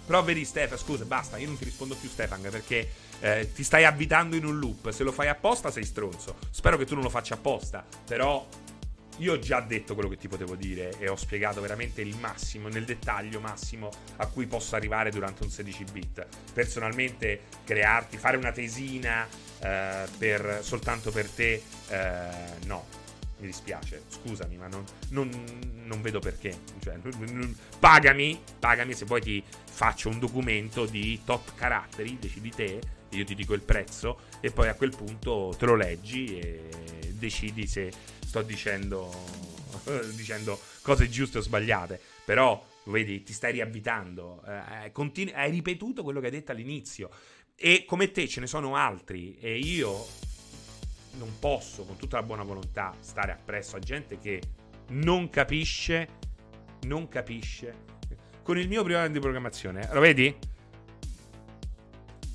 Però vedi Stefan, scusa, basta, io non ti rispondo più Stefan perché eh, ti stai avvitando in un loop. Se lo fai apposta sei stronzo. Spero che tu non lo faccia apposta, però io ho già detto quello che ti potevo dire e ho spiegato veramente il massimo, nel dettaglio massimo a cui posso arrivare durante un 16 bit. Personalmente crearti, fare una tesina eh, per, soltanto per te, eh, no mi dispiace, scusami, ma non, non, non vedo perché. Cioè, pagami, pagami se poi ti faccio un documento di tot caratteri, decidi te, io ti dico il prezzo e poi a quel punto te lo leggi e decidi se sto dicendo, dicendo cose giuste o sbagliate. Però, vedi, ti stai riavvitando, eh, continu- hai ripetuto quello che hai detto all'inizio. E come te ce ne sono altri e io non posso con tutta la buona volontà stare appresso a gente che non capisce, non capisce. Con il mio primo anno di programmazione, lo vedi?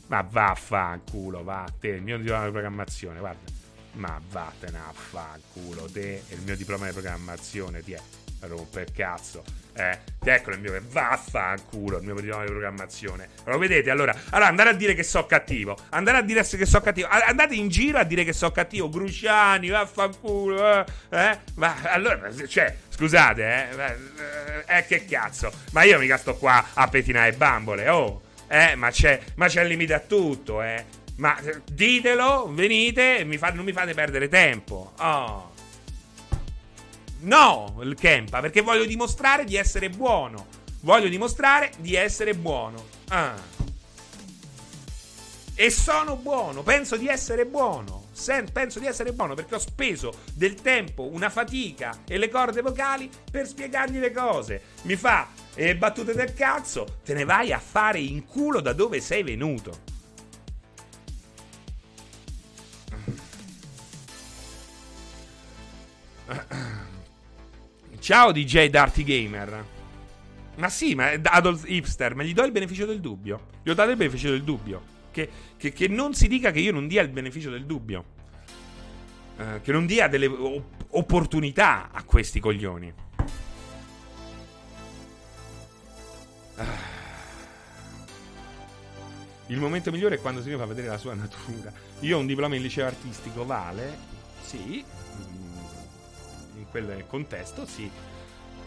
Ma vaffanculo, va, te, il mio diploma di programmazione, guarda. Ma vattene a fanculo, te il mio diploma di programmazione, ti è rompe il cazzo. Eh, eccolo il mio vaffanculo, il mio diploma di programmazione. Lo vedete? Allora, allora andare a dire che so cattivo. Andare a dire che so cattivo. Andate in giro a dire che so cattivo. Gruciani, vaffanculo. Eh, eh? Ma allora, cioè, scusate, eh, eh, che cazzo. Ma io mica sto qua a pettinare bambole. Oh, eh, ma c'è, ma c'è limite a tutto, eh. Ma ditelo, venite, mi fa, non mi fate perdere tempo. Oh. No, il Kempa, perché voglio dimostrare di essere buono. Voglio dimostrare di essere buono. Ah. E sono buono, penso di essere buono. Sen- penso di essere buono perché ho speso del tempo, una fatica e le corde vocali per spiegargli le cose. Mi fa e battute del cazzo, te ne vai a fare in culo da dove sei venuto. Ciao DJ Darty Gamer. Ma sì, ma Adolf Hipster, ma gli do il beneficio del dubbio. Gli ho dato il beneficio del dubbio. Che, che, che non si dica che io non dia il beneficio del dubbio. Uh, che non dia delle op- opportunità a questi coglioni. Uh. Il momento migliore è quando si fa vedere la sua natura. Io ho un diploma in liceo artistico, vale? Sì quel contesto, sì.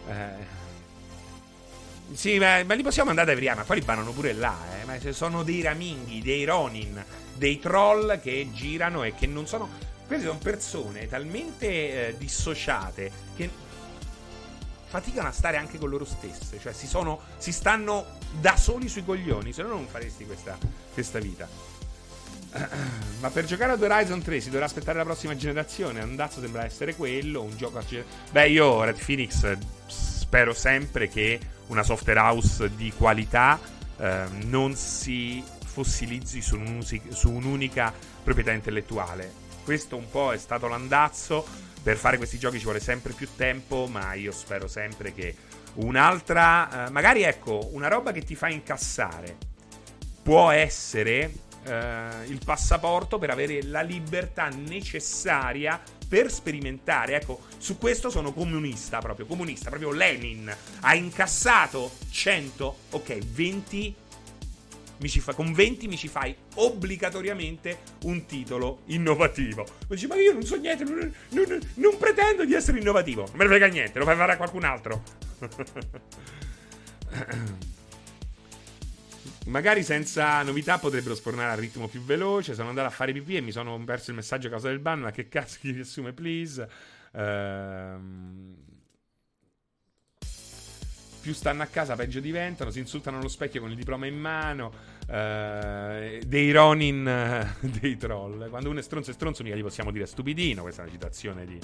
Eh, sì, ma, ma, li possiamo mandare a Evriana, poi li bannano pure là, eh. Ma sono dei raminghi, dei Ronin, dei troll che girano e che non sono. Queste sono persone talmente eh, dissociate che faticano a stare anche con loro stesse. Cioè, si, sono, si stanno da soli sui coglioni, se no non faresti questa, questa vita. Ma per giocare ad Horizon 3 si dovrà aspettare la prossima generazione. Andazzo sembra essere quello. Un gioco. Beh, io Red Phoenix spero sempre che una software house di qualità eh, non si fossilizzi su, su un'unica proprietà intellettuale. Questo un po' è stato l'andazzo. Per fare questi giochi ci vuole sempre più tempo, ma io spero sempre che un'altra. Eh, magari ecco, una roba che ti fa incassare può essere eh, il passaporto per avere la libertà necessaria per sperimentare. Ecco, su questo sono comunista proprio, comunista, proprio Lenin. Ha incassato 100, ok, 20 Fa, con 20 mi ci fai obbligatoriamente un titolo innovativo. Dici, ma io non so niente, non, non, non, pretendo di essere innovativo. Non me ne frega niente, lo fai fare a qualcun altro. Magari senza novità potrebbero spornare al ritmo più veloce. Sono andato a fare pipì e mi sono perso il messaggio a causa del ban. Ma che cazzo chi riassume, please? Ehm... Più stanno a casa, peggio diventano. Si insultano allo specchio con il diploma in mano. Eh, dei Ronin, dei troll. Quando uno è stronzo e stronzo, mica gli possiamo dire stupidino. Questa è una citazione di.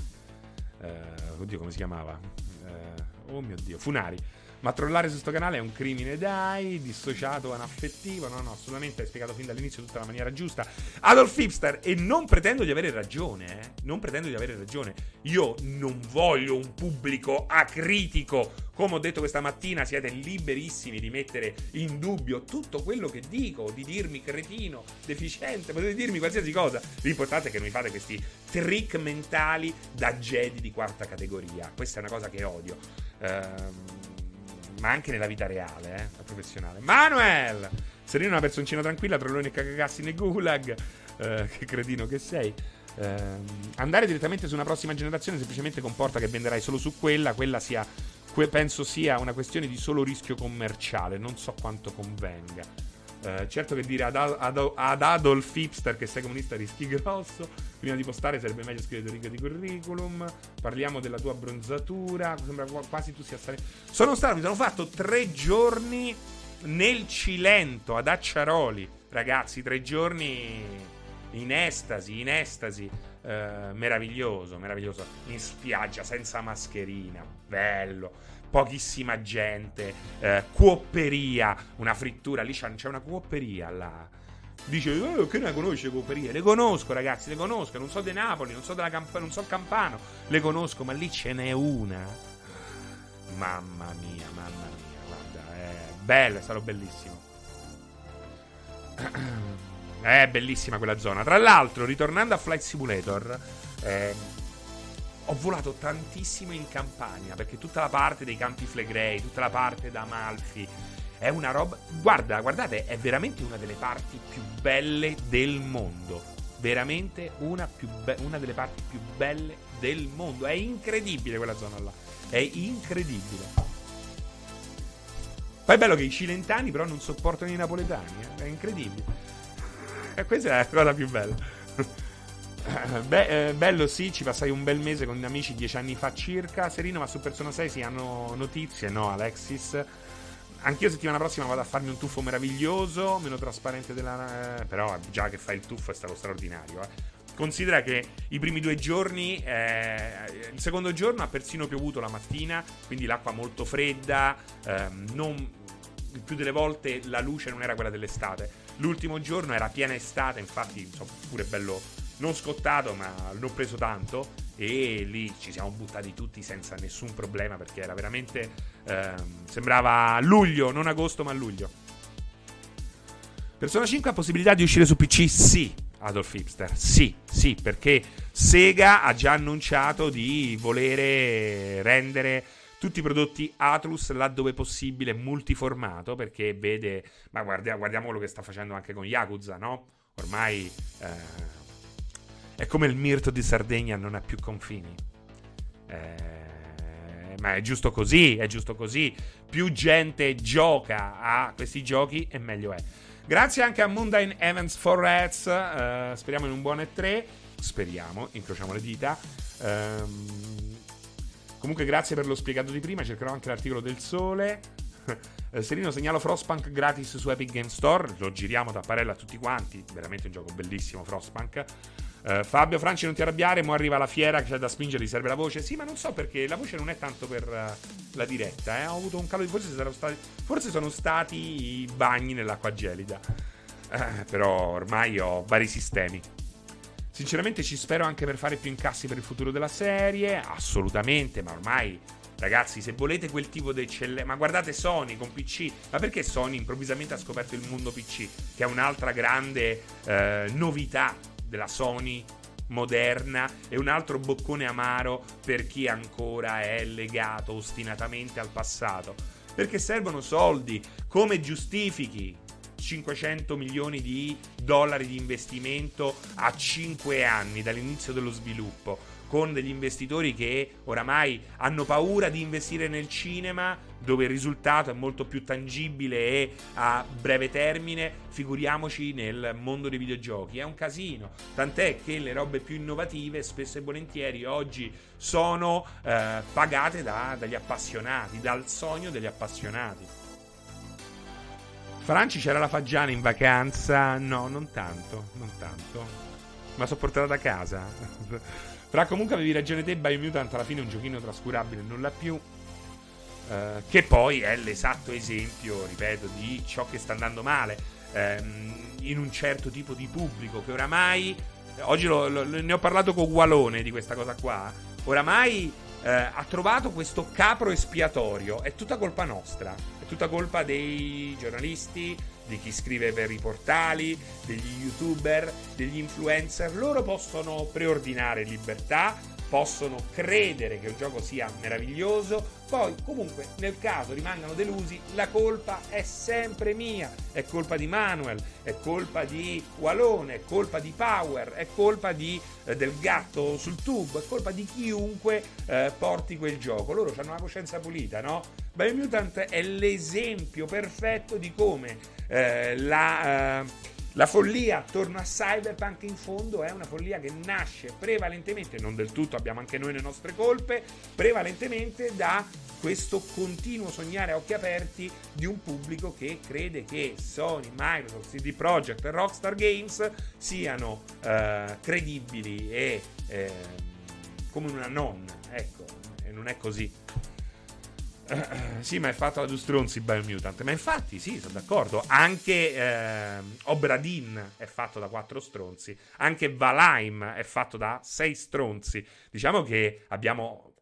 Uh, oddio, come si chiamava? Uh, oh mio dio, Funari. Ma trollare su sto canale è un crimine, dai, dissociato, anaffettivo. No, no, assolutamente, hai spiegato fin dall'inizio tutta la maniera giusta. Adolf Hipster, e non pretendo di avere ragione, eh. Non pretendo di avere ragione. Io non voglio un pubblico acritico. Come ho detto questa mattina, siete liberissimi di mettere in dubbio tutto quello che dico, di dirmi cretino, deficiente, potete dirmi qualsiasi cosa. L'importante è che non mi fate questi trick mentali da Jedi di quarta categoria. Questa è una cosa che odio. Ehm ma anche nella vita reale, eh, professionale. Manuel! Serino una personcina tranquilla, trolloni e cagassi nei gulag. Eh, che cretino che sei. Eh, andare direttamente su una prossima generazione semplicemente comporta che venderai solo su quella. Quella sia, que- penso sia una questione di solo rischio commerciale. Non so quanto convenga. Eh, certo che dire ad, ad, ad, Adolf Hipster che sei comunista rischi grosso. Prima di postare sarebbe meglio scrivere due righe di curriculum. Parliamo della tua bronzatura. Sembra quasi tu sia stato. Sono stato, mi sono fatto tre giorni nel Cilento ad Acciaroli. Ragazzi, tre giorni in estasi, in estasi. Uh, meraviglioso, meraviglioso. In spiaggia, senza mascherina. Bello pochissima gente, eh, cuopperia, una frittura, lì c'è una cuopperia là. Dice, oh, che ne conosce cuopperie? Le conosco ragazzi, le conosco, non so di Napoli, non so, della Camp- non so Campano, le conosco, ma lì ce n'è una. Mamma mia, mamma mia, guarda, è bello, è stato bellissimo. È bellissima quella zona. Tra l'altro, ritornando a Flight Simulator, eh, ho volato tantissimo in Campania perché tutta la parte dei campi Flegrei, tutta la parte da Amalfi è una roba. Guarda, guardate, è veramente una delle parti più belle del mondo. Veramente una, be- una delle parti più belle del mondo. È incredibile quella zona là. È incredibile. Poi è bello che i cilentani però non sopportano i napoletani. Eh? È incredibile. E questa è la cosa più bella. Be- eh, bello sì, ci passai un bel mese con amici dieci anni fa circa. Serino, ma su Persona 6 si hanno notizie? No, Alexis. Anch'io settimana prossima vado a farmi un tuffo meraviglioso, meno trasparente della... Eh, però già che fai il tuffo è stato straordinario. Eh. Considera che i primi due giorni, eh, il secondo giorno ha persino piovuto la mattina, quindi l'acqua molto fredda, ehm, non, più delle volte la luce non era quella dell'estate. L'ultimo giorno era piena estate, infatti so, pure bello non scottato, ma l'ho preso tanto. E lì ci siamo buttati tutti senza nessun problema perché era veramente. Ehm, sembrava luglio, non agosto, ma luglio. Persona 5 ha possibilità di uscire su PC? Sì, Adolf Hipster. Sì, sì, perché Sega ha già annunciato di volere rendere tutti i prodotti Atlus laddove possibile multiformato perché vede, ma guardiamo, guardiamo quello che sta facendo anche con Yakuza, no? Ormai eh, è come il mirto di Sardegna non ha più confini. Eh, ma è giusto così, è giusto così. Più gente gioca a questi giochi e meglio è. Grazie anche a Mundane Evans for Rats. Eh, speriamo in un buon E3. Speriamo, incrociamo le dita. Um, comunque, grazie per lo spiegato di prima. Cercherò anche l'articolo del sole. Eh, Serino segnalo Frostpunk gratis su Epic Game Store. Lo giriamo da parella a tutti quanti. Veramente un gioco bellissimo, Frostpunk. Uh, Fabio Franci, non ti arrabbiare, mo arriva la fiera che c'è da spingere, ti serve la voce. Sì, ma non so perché la voce non è tanto per uh, la diretta, eh. Ho avuto un calo di forse, stati, forse sono stati i bagni nell'acqua gelida. Uh, però ormai ho vari sistemi. Sinceramente ci spero anche per fare più incassi per il futuro della serie, assolutamente, ma ormai ragazzi, se volete quel tipo di eccellenza, ma guardate Sony con PC, ma perché Sony improvvisamente ha scoperto il mondo PC, che è un'altra grande eh, novità della Sony moderna e un altro boccone amaro per chi ancora è legato ostinatamente al passato. Perché servono soldi. Come giustifichi 500 milioni di dollari di investimento a 5 anni dall'inizio dello sviluppo? con degli investitori che oramai hanno paura di investire nel cinema dove il risultato è molto più tangibile e a breve termine, figuriamoci nel mondo dei videogiochi. È un casino, tant'è che le robe più innovative spesso e volentieri oggi sono eh, pagate da, dagli appassionati, dal sogno degli appassionati. Franci c'era la Faggiana in vacanza? No, non tanto, non tanto. Ma sono portata da casa. Fra comunque avevi ragione te, Biomutant alla fine è un giochino trascurabile, non l'ha più. Uh, che poi è l'esatto esempio, ripeto, di ciò che sta andando male ehm, in un certo tipo di pubblico che oramai, oggi lo, lo, ne ho parlato con Gualone di questa cosa qua, oramai eh, ha trovato questo capro espiatorio, è tutta colpa nostra, è tutta colpa dei giornalisti, di chi scrive per i portali, degli youtuber, degli influencer. Loro possono preordinare libertà, possono credere che un gioco sia meraviglioso, poi comunque nel caso rimangano delusi, la colpa è sempre mia, è colpa di Manuel, è colpa di Walone, è colpa di Power, è colpa di, eh, del gatto sul tubo, è colpa di chiunque eh, porti quel gioco. Loro hanno una coscienza pulita, no? Biomutant è l'esempio perfetto di come eh, la... La follia attorno a Cyberpunk in fondo è una follia che nasce prevalentemente, non del tutto, abbiamo anche noi le nostre colpe, prevalentemente da questo continuo sognare a occhi aperti di un pubblico che crede che Sony, Microsoft, CD Projekt e Rockstar Games siano eh, credibili e eh, come una nonna, ecco, e non è così. Uh, sì, ma è fatto da due stronzi Biomutant. Ma infatti, sì, sono d'accordo. Anche eh, Obradin è fatto da quattro stronzi. Anche Valheim è fatto da sei stronzi. Diciamo che abbiamo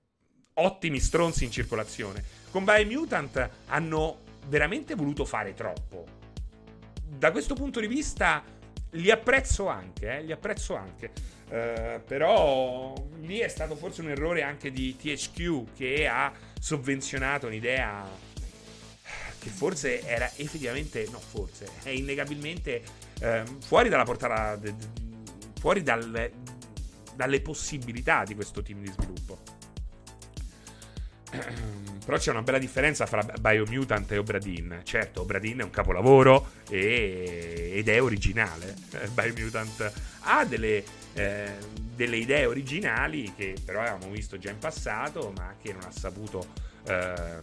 ottimi stronzi in circolazione. Con Biomutant hanno veramente voluto fare troppo. Da questo punto di vista li apprezzo anche, eh, li apprezzo anche. Uh, però lì è stato forse un errore anche di THQ che ha sovvenzionato un'idea che forse era effettivamente, no forse, è innegabilmente uh, fuori dalla portata, fuori dal, dalle possibilità di questo team di sviluppo. Però c'è una bella differenza fra Biomutant e Obradin. Certo, Obradin è un capolavoro e, ed è originale. Biomutant ha delle, eh, delle, idee originali che però avevamo visto già in passato, ma che non ha saputo eh,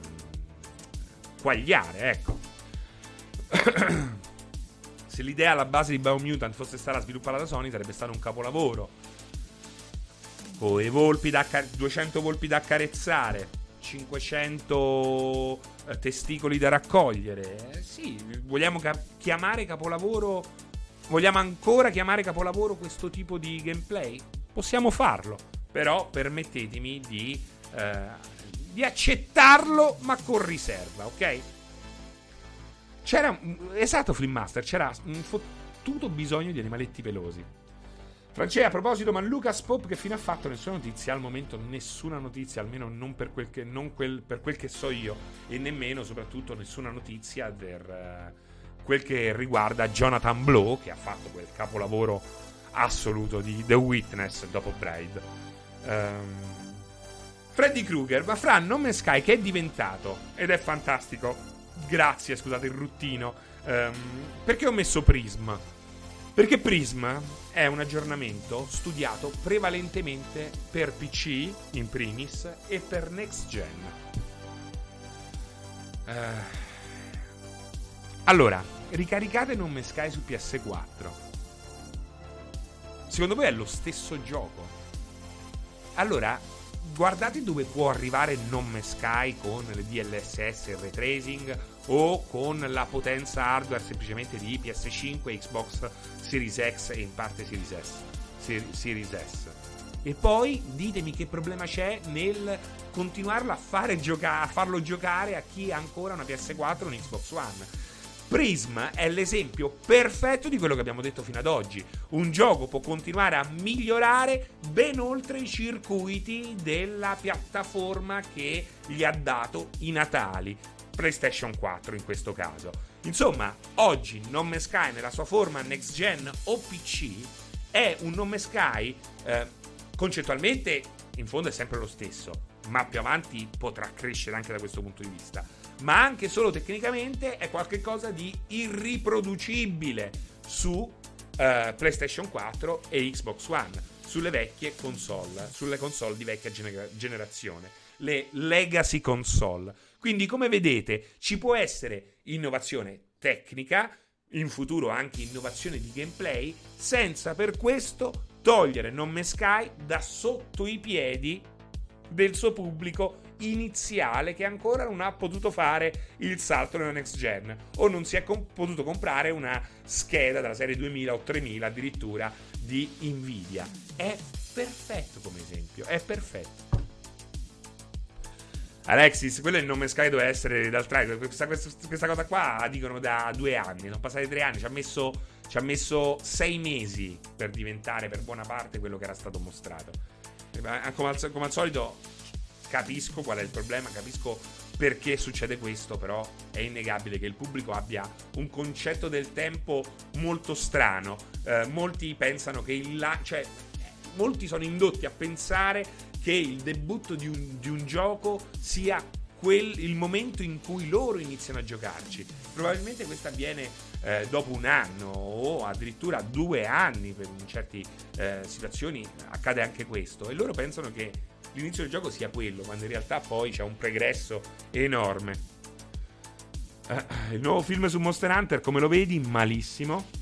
quagliare. Ecco. Se l'idea alla base di Biomutant fosse stata sviluppata da Sony, sarebbe stato un capolavoro. Con i volpi da, 200 volpi da accarezzare 500 eh, testicoli da raccogliere. Eh, sì, vogliamo ca- chiamare capolavoro. Vogliamo ancora chiamare capolavoro questo tipo di gameplay? Possiamo farlo, però permettetemi di, eh, di accettarlo, ma con riserva, ok? C'era, esatto, Flimmaster, c'era un fottuto bisogno di animaletti pelosi. Francesca, a proposito, ma Lucas Pope che fine ha fatto? Nessuna notizia, al momento nessuna notizia, almeno non per quel che, quel, per quel che so io, e nemmeno soprattutto nessuna notizia per uh, quel che riguarda Jonathan Blow, che ha fatto quel capolavoro assoluto di The Witness dopo Braid. Um, Freddy Krueger, ma Fra No Man's Sky che è diventato, ed è fantastico, grazie, scusate il ruttino, um, perché ho messo Prism? Perché Prism è un aggiornamento studiato prevalentemente per PC in primis e per next gen. Uh, allora, ricaricate Non Me Sky su PS4. Secondo voi è lo stesso gioco? Allora, guardate dove può arrivare Non Me Sky con le DLSS e il ray tracing o con la potenza hardware semplicemente di PS5, Xbox Series X e in parte Series S. Series S. E poi ditemi che problema c'è nel continuarlo a, gioca- a farlo giocare a chi ha ancora una PS4 o un Xbox One. Prism è l'esempio perfetto di quello che abbiamo detto fino ad oggi. Un gioco può continuare a migliorare ben oltre i circuiti della piattaforma che gli ha dato i natali. PlayStation 4 in questo caso. Insomma, oggi No Man's Sky nella sua forma next gen o PC è un No Man's Sky eh, concettualmente in fondo è sempre lo stesso, ma più avanti potrà crescere anche da questo punto di vista. Ma anche solo tecnicamente è qualcosa di irriproducibile su eh, PlayStation 4 e Xbox One, sulle vecchie console, sulle console di vecchia gener- generazione, le legacy console. Quindi, come vedete, ci può essere innovazione tecnica, in futuro anche innovazione di gameplay, senza per questo togliere Non Me Sky da sotto i piedi del suo pubblico iniziale che ancora non ha potuto fare il salto nella next gen o non si è com- potuto comprare una scheda della serie 2000 o 3000 addirittura di Nvidia. È perfetto come esempio, è perfetto. Alexis, quello è il nome Sky doveva essere dal trailer. Questa, questa, questa, cosa qua dicono da due anni. Sono passati tre anni. Ci ha, messo, ci ha messo sei mesi per diventare per buona parte quello che era stato mostrato. Eh, come al, come al solito, capisco qual è il problema, capisco perché succede questo, però è innegabile che il pubblico abbia un concetto del tempo molto strano. Eh, molti pensano che il la- cioè molti sono indotti a pensare che il debutto di un, di un gioco sia quel, il momento in cui loro iniziano a giocarci. Probabilmente questo avviene eh, dopo un anno o addirittura due anni, per in certe eh, situazioni accade anche questo. E loro pensano che l'inizio del gioco sia quello, quando in realtà poi c'è un pregresso enorme. Eh, il nuovo film su Monster Hunter, come lo vedi? Malissimo.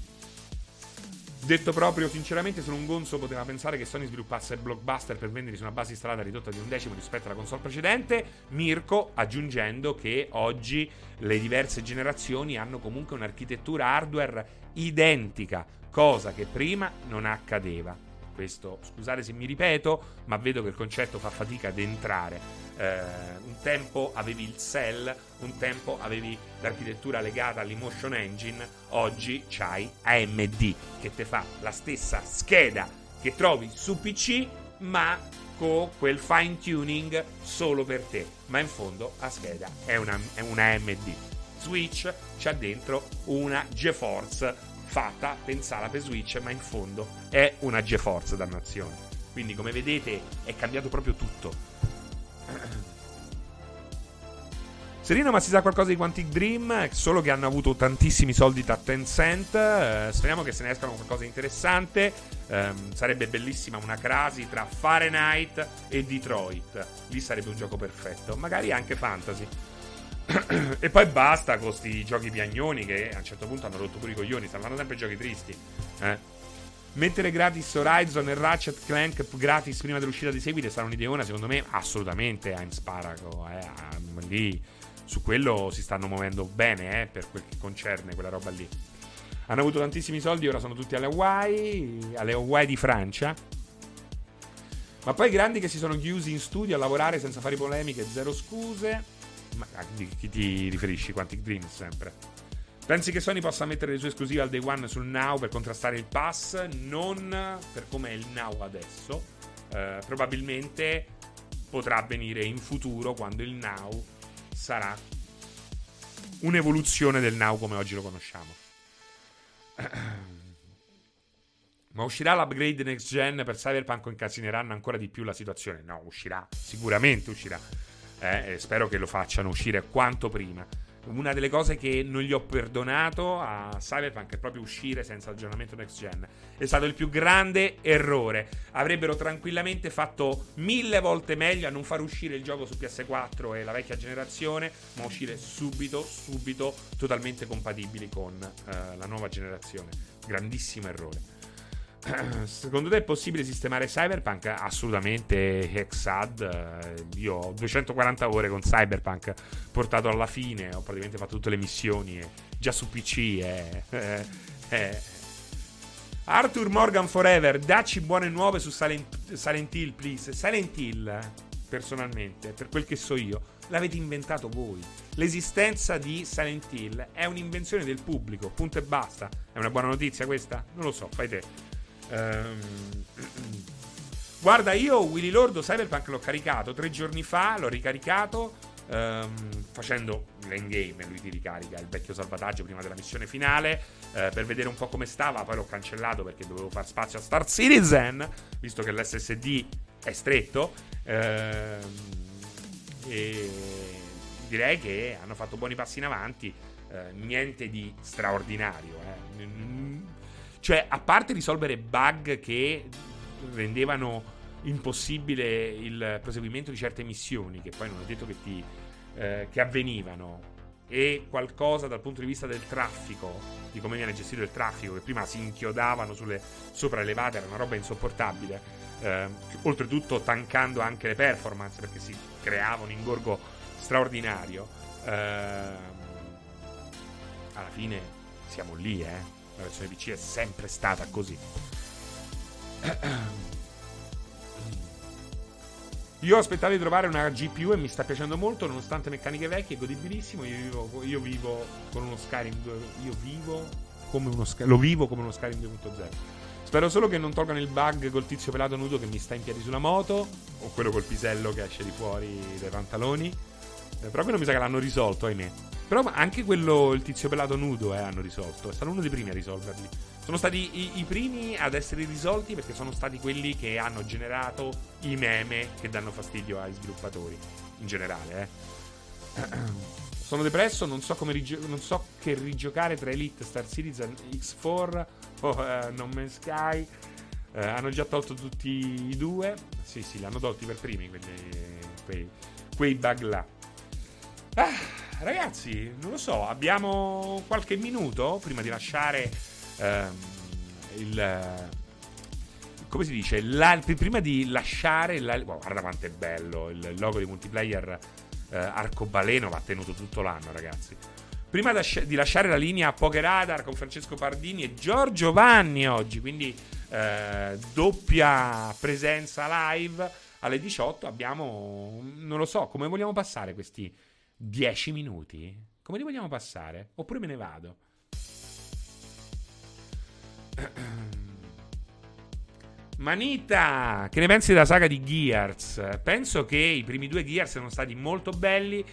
Detto proprio sinceramente, solo un gonzo poteva pensare che Sony sviluppasse blockbuster per venderli su una base installata ridotta di un decimo rispetto alla console precedente. Mirko aggiungendo che oggi le diverse generazioni hanno comunque un'architettura hardware identica, cosa che prima non accadeva. Questo, scusate se mi ripeto, ma vedo che il concetto fa fatica ad entrare eh, un tempo avevi il cell, un tempo avevi l'architettura legata all'emotion engine, oggi c'hai AMD che ti fa la stessa scheda che trovi su PC, ma con quel fine tuning solo per te. Ma in fondo la scheda è una, è una AMD. Switch c'ha dentro una GeForce fatta, pensata per Switch, ma in fondo è una GeForce dannazione. Quindi come vedete è cambiato proprio tutto. Serino, ma si sa qualcosa di Quantic Dream? Solo che hanno avuto tantissimi soldi da Tencent. Eh, speriamo che se ne escano qualcosa di interessante. Eh, sarebbe bellissima una crasi tra Fahrenheit e Detroit. Lì sarebbe un gioco perfetto. Magari anche fantasy. e poi basta con questi giochi piagnoni che a un certo punto hanno rotto pure i coglioni. Stanno sempre giochi tristi. Eh. Mettere gratis Horizon e Ratchet Clank gratis prima dell'uscita di seguito sarà un'ideona, secondo me, assolutamente a Insparago. Eh, lì su quello si stanno muovendo bene eh, per quel che concerne quella roba lì. Hanno avuto tantissimi soldi, ora sono tutti alle Hawaii, alle Hawaii di Francia. Ma poi grandi che si sono chiusi in studio a lavorare senza fare polemiche, zero scuse. Ma a chi ti riferisci? Quantic Dreams sempre. Pensi che Sony possa mettere le sue esclusive al day one sul Now per contrastare il pass? Non per come è il Now adesso. Eh, probabilmente potrà avvenire in futuro quando il Now sarà un'evoluzione del Now come oggi lo conosciamo. Ma uscirà l'upgrade next gen per Cyberpunk o incasineranno ancora di più la situazione? No, uscirà, sicuramente uscirà. Eh, spero che lo facciano uscire quanto prima una delle cose che non gli ho perdonato a Cyberpunk è proprio uscire senza aggiornamento next gen. È stato il più grande errore. Avrebbero tranquillamente fatto mille volte meglio a non far uscire il gioco su PS4 e la vecchia generazione, ma uscire subito, subito, totalmente compatibili con uh, la nuova generazione. Grandissimo errore. Secondo te è possibile sistemare Cyberpunk? Assolutamente, Hexad. Eh, io ho 240 ore con Cyberpunk portato alla fine, ho praticamente fatto tutte le missioni. già su PC è, è, è. Arthur Morgan Forever, dacci buone nuove su Silent, Silent Hill, please. Silent Hill, personalmente, per quel che so io, l'avete inventato voi. L'esistenza di Silent Hill è un'invenzione del pubblico, punto e basta. È una buona notizia questa? Non lo so, fai te. Ehm, guarda, io Willy Lordo Cyberpunk l'ho caricato tre giorni fa, l'ho ricaricato. Um, facendo l'endgame, lui ti ricarica il vecchio salvataggio prima della missione finale uh, per vedere un po' come stava. Poi l'ho cancellato perché dovevo far spazio a Star Citizen, visto che l'SSD è stretto. Uh, e direi che hanno fatto buoni passi in avanti. Uh, niente di straordinario. Eh. Cioè, a parte risolvere bug che rendevano impossibile il proseguimento di certe missioni, che poi non è detto che, ti, eh, che avvenivano. e qualcosa dal punto di vista del traffico, di come viene gestito il traffico, che prima si inchiodavano sulle sopraelevate, era una roba insopportabile. Eh, oltretutto tankando anche le performance perché si creava un ingorgo straordinario. Eh, alla fine siamo lì, eh. La versione PC è sempre stata così. Io aspettavo di trovare una GPU e mi sta piacendo molto, nonostante meccaniche vecchie, è godibilissimo. Io vivo, io vivo con uno Skyrim 2. Io vivo come uno. Lo vivo come uno Skyrim 2.0. Spero solo che non tolgano il bug col tizio pelato nudo che mi sta in piedi sulla moto. O quello col pisello che esce di fuori dai pantaloni. Eh, però quello mi sa che l'hanno risolto, ahimè. Però anche quello, il tizio pelato nudo, eh, hanno risolto. È stato uno dei primi a risolverli. Sono stati i, i, primi ad essere risolti perché sono stati quelli che hanno generato i meme che danno fastidio ai sviluppatori. In generale, eh. Sono depresso, non so, rigio- non so che rigiocare tra Elite, Star Citizen, X4 o uh, No Man's Sky. Uh, hanno già tolto tutti i due. Sì, sì, li hanno tolti per primi, quindi, quei, quei bug là. Ah, ragazzi, non lo so, abbiamo qualche minuto prima di lasciare ehm, il come si dice? La, prima di lasciare. La, oh, guarda quanto è bello il logo di multiplayer eh, arcobaleno. Va tenuto tutto l'anno, ragazzi. Prima di lasciare la linea Poker Radar con Francesco Pardini e Giorgio Vanni oggi, quindi eh, doppia presenza live alle 18. Abbiamo, non lo so, come vogliamo passare questi 10 minuti? Come li vogliamo passare? Oppure me ne vado? Manita, che ne pensi della saga di Gears? Penso che i primi due Gears siano stati molto belli,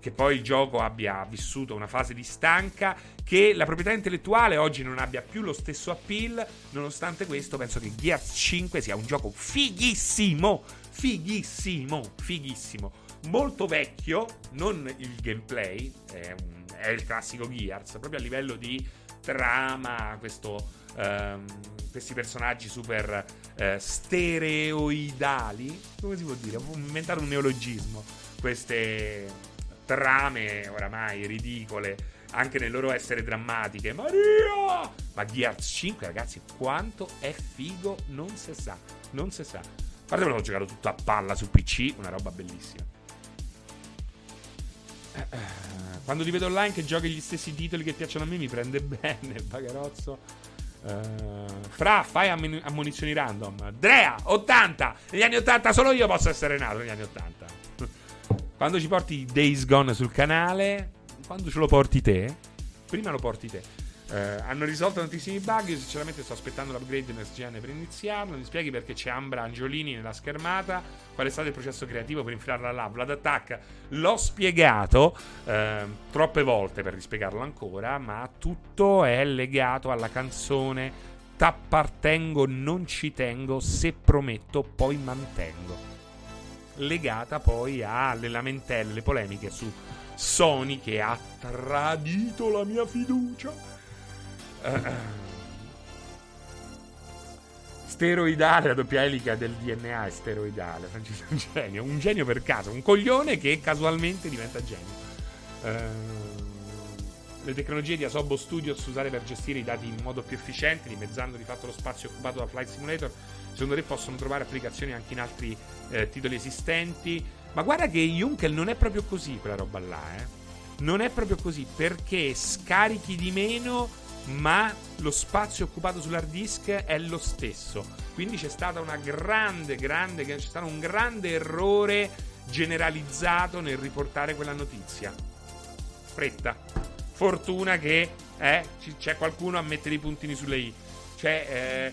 che poi il gioco abbia vissuto una fase di stanca, che la proprietà intellettuale oggi non abbia più lo stesso appeal. Nonostante questo, penso che Gears 5 sia un gioco fighissimo, fighissimo, fighissimo. Molto vecchio, non il gameplay, è, un, è il classico Gears, proprio a livello di trama, questo ehm, questi personaggi super eh, stereoidali. Come si può dire? Ho inventato un neologismo. Queste trame oramai ridicole, anche nel loro essere drammatiche. Maria! Ma Gears 5, ragazzi, quanto è figo, non si sa. Non si sa. A parte che l'ho giocato tutto a palla su PC, una roba bellissima. Quando ti vedo online che giochi gli stessi titoli che piacciono a me, mi prende bene, Bagarozzo. Uh, fra, fai ammun- ammunizioni random. Drea, 80. Negli anni 80 solo io posso essere nato negli anni 80. quando ci porti Days Gone sul canale, quando ce lo porti te, prima lo porti te. Eh, hanno risolto tantissimi bug. Io, sinceramente, sto aspettando l'upgrade next gen per iniziarlo. Mi spieghi perché c'è Ambra Angiolini nella schermata. Qual è stato il processo creativo per infilarla là? Vlad Attack l'ho spiegato eh, troppe volte per rispiegarlo ancora. Ma tutto è legato alla canzone. T'appartengo, non ci tengo. Se prometto, poi mantengo. Legata poi alle lamentele, le polemiche su Sony che ha tradito la mia fiducia steroidale, la doppia elica del DNA è steroidale. Francesco è un genio, un genio per caso, un coglione che casualmente diventa genio. Uh, le tecnologie di Asobo Studios usate per gestire i dati in modo più efficiente, dimezzando di fatto lo spazio occupato da Flight Simulator, secondo te possono trovare applicazioni anche in altri eh, titoli esistenti. Ma guarda che Junkel non è proprio così quella roba là, eh. Non è proprio così perché scarichi di meno ma lo spazio occupato sull'hard disk è lo stesso. Quindi c'è stata una grande, grande, c'è stato un grande errore generalizzato nel riportare quella notizia. Fretta. Fortuna che eh, c'è qualcuno a mettere i puntini sulle i. Cioè, eh,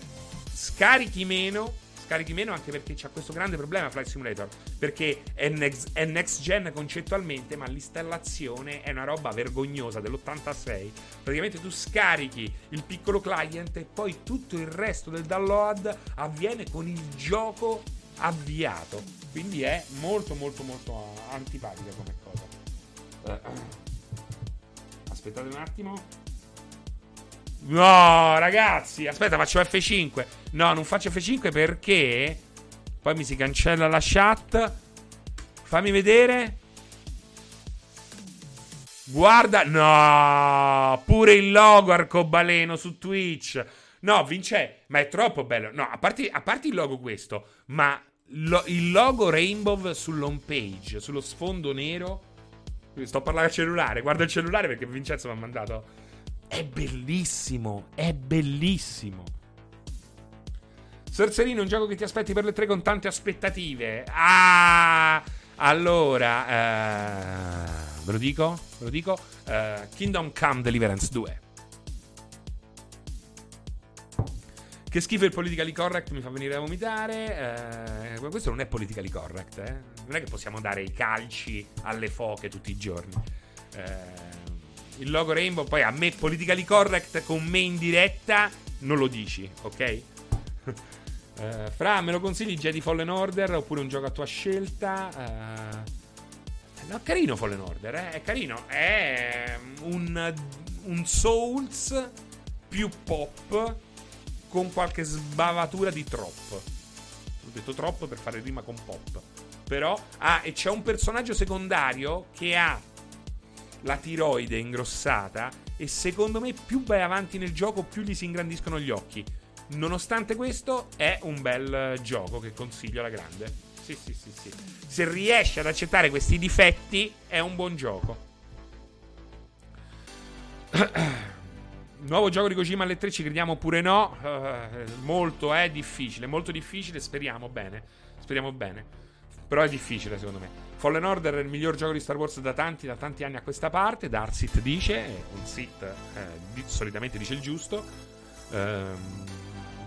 scarichi meno carichi meno anche perché c'è questo grande problema Flight Simulator perché è next, è next, gen concettualmente ma l'installazione è una roba vergognosa dell'86 praticamente tu scarichi il piccolo client e poi tutto il resto del download avviene con il gioco avviato. Quindi è molto molto molto antipatica come cosa. Aspettate un attimo No, ragazzi, aspetta, faccio F5. No, non faccio F5 perché poi mi si cancella la chat. Fammi vedere. Guarda, no, pure il logo arcobaleno su Twitch. No, Vince, ma è troppo bello. No, a parte, a parte il logo questo, ma lo, il logo Rainbow sull'home page, sullo sfondo nero. Sto parlando al cellulare, guarda il cellulare perché Vincenzo mi ha mandato. È bellissimo, è bellissimo. Sorcerino, un gioco che ti aspetti per le tre con tante aspettative. Ah, allora, eh, ve lo dico, ve lo dico. Eh, Kingdom Come Deliverance 2. Che schifo il politically correct mi fa venire a vomitare. Eh, questo non è politically correct, eh. Non è che possiamo dare i calci alle foche tutti i giorni. Eh, il logo Rainbow, poi a me politically correct con me in diretta non lo dici, ok? eh, Fra, me lo consigli Jedi Fallen Order oppure un gioco a tua scelta? Eh, no, carino Fallen Order, eh? è carino. È un, un Souls più pop con qualche sbavatura di troppo. Ho detto troppo per fare rima con pop. Però, ah, e c'è un personaggio secondario che ha la tiroide ingrossata e secondo me più vai avanti nel gioco più gli si ingrandiscono gli occhi. Nonostante questo è un bel gioco che consiglio alla grande. Sì, sì, sì, sì. Se riesci ad accettare questi difetti è un buon gioco. Nuovo gioco di Kojima alle 3, ci crediamo oppure no? Uh, molto, è difficile, molto difficile, speriamo bene. Speriamo bene. Però è difficile secondo me. Fallen Order è il miglior gioco di Star Wars da tanti, da tanti anni a questa parte. Darsit dice, un sit eh, di, solitamente dice il giusto. Uh,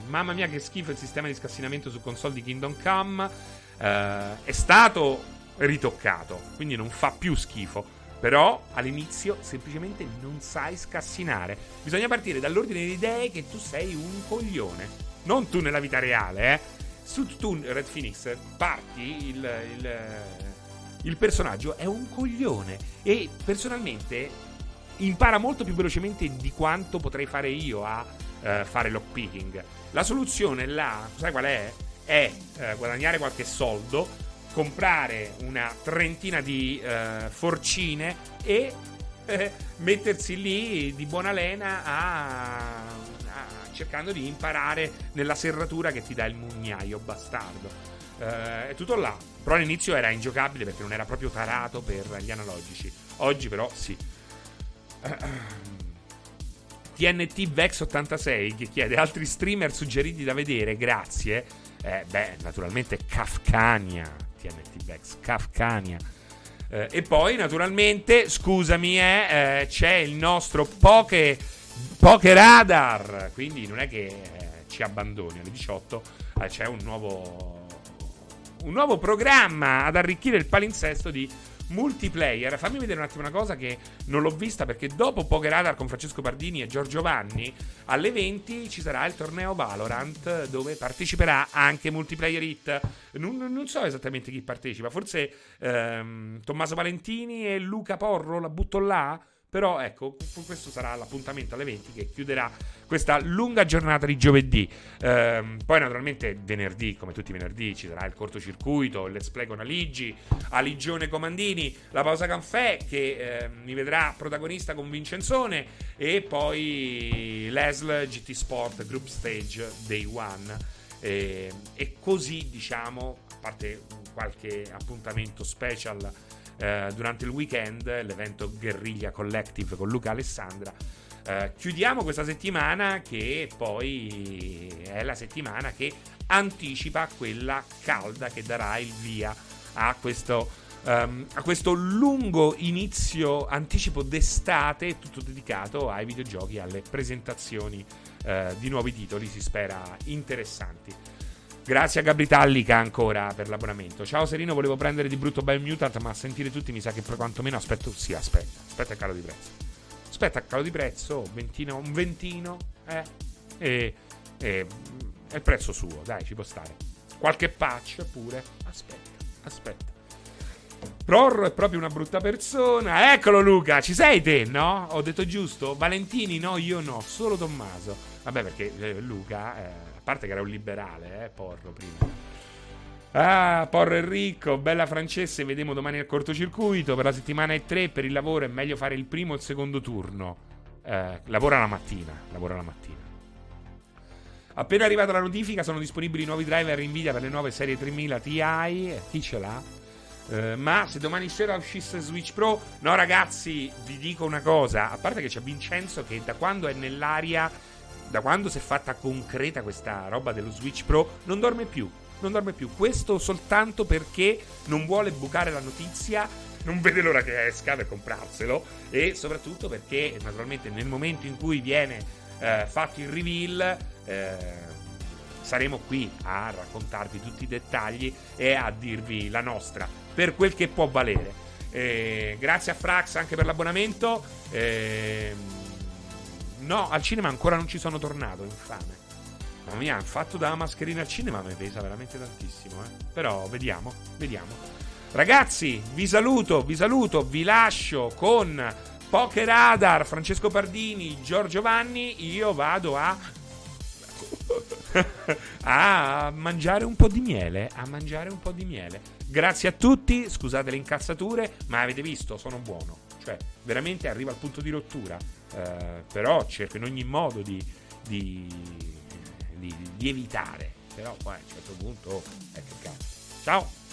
mamma mia che schifo il sistema di scassinamento su console di Kingdom Come. Uh, è stato ritoccato, quindi non fa più schifo. Però all'inizio semplicemente non sai scassinare. Bisogna partire dall'ordine di idee che tu sei un coglione. Non tu nella vita reale, eh. Su tu, Red Phoenix, parti, il, il, il personaggio è un coglione. E personalmente impara molto più velocemente di quanto potrei fare io a uh, fare lockpicking. La soluzione là, sai qual è? È uh, guadagnare qualche soldo comprare una trentina di uh, forcine e eh, mettersi lì di buona lena a, a, cercando di imparare nella serratura che ti dà il mugnaio bastardo. Uh, è tutto là. Però all'inizio era ingiocabile perché non era proprio tarato per gli analogici. Oggi però sì. TNT Vex 86 che chiede altri streamer suggeriti da vedere, grazie. Eh, beh, naturalmente Kafkania. TNT Vex, Kafkania. Eh, e poi, naturalmente, scusami, eh, eh, c'è il nostro Poke, Poke Radar. Quindi non è che eh, ci abbandoni alle 18. Eh, c'è un nuovo, un nuovo programma ad arricchire il palinsesto di multiplayer. Fammi vedere un attimo una cosa che non l'ho vista perché dopo Poker Radar con Francesco Pardini e Giorgio Vanni alle 20 ci sarà il torneo Valorant dove parteciperà anche Multiplayer Hit. Non, non so esattamente chi partecipa, forse ehm, Tommaso Valentini e Luca Porro, la butto là. Però ecco, questo sarà l'appuntamento alle 20 che chiuderà questa lunga giornata di giovedì. Ehm, poi naturalmente venerdì, come tutti i venerdì, ci sarà il cortocircuito, il let's play con Aligi, Aligione Comandini, la pausa caffè che eh, mi vedrà protagonista con Vincenzone e poi l'ESL GT Sport Group Stage Day One. E, e così diciamo, a parte qualche appuntamento special eh, durante il weekend, l'evento Guerriglia Collective con Luca Alessandra. Eh, chiudiamo questa settimana che poi è la settimana che anticipa quella calda che darà il via a questo, um, a questo lungo inizio anticipo d'estate tutto dedicato ai videogiochi, alle presentazioni uh, di nuovi titoli, si spera interessanti. Grazie a Gabri Tallica ancora per l'abbonamento. Ciao Serino, volevo prendere di brutto Biomutant, ma a sentire tutti mi sa che quantomeno aspetto. Sì, aspetta, aspetta il calo di prezzo. Aspetta il calo di prezzo, ventino, un ventino, eh. E, e è il prezzo suo, dai, ci può stare. Qualche patch pure. Aspetta, aspetta. Prorro è proprio una brutta persona. Eccolo Luca, ci sei te, no? Ho detto giusto? Valentini no, io no, solo Tommaso. Vabbè, perché eh, Luca... Eh, parte che era un liberale, eh, Porro prima. Ah, Porro Enrico, bella Francese, vediamo domani al cortocircuito. Per la settimana è tre, per il lavoro è meglio fare il primo o il secondo turno. Eh, lavora la mattina, lavora la mattina. Appena arrivata la notifica, sono disponibili nuovi driver Nvidia per le nuove serie 3000 Ti. Eh, chi ce l'ha? Eh, ma se domani sera uscisse Switch Pro, no, ragazzi, vi dico una cosa. A parte che c'è Vincenzo che da quando è nell'aria, da quando si è fatta concreta questa roba dello Switch Pro, non dorme più. Non dorme più. Questo soltanto perché non vuole bucare la notizia. Non vede l'ora che esca per comprarselo. E soprattutto perché, naturalmente, nel momento in cui viene eh, fatto il reveal eh, saremo qui a raccontarvi tutti i dettagli e a dirvi la nostra per quel che può valere. Eh, grazie a Frax anche per l'abbonamento. Eh, no, al cinema ancora non ci sono tornato, infame. Mamma mia, il fatto della mascherina al cinema mi pesa veramente tantissimo. Eh. Però vediamo, vediamo. Ragazzi, vi saluto, vi saluto, vi lascio con Poker Radar, Francesco Pardini, Giorgio Vanni. Io vado a a mangiare un po' di miele. A mangiare un po' di miele. Grazie a tutti. Scusate le incazzature, ma avete visto, sono buono. Cioè, veramente arriva al punto di rottura. Uh, però cerco in ogni modo di, di, di, di evitare. Però poi a un certo punto. Eh, che cazzo. Ciao.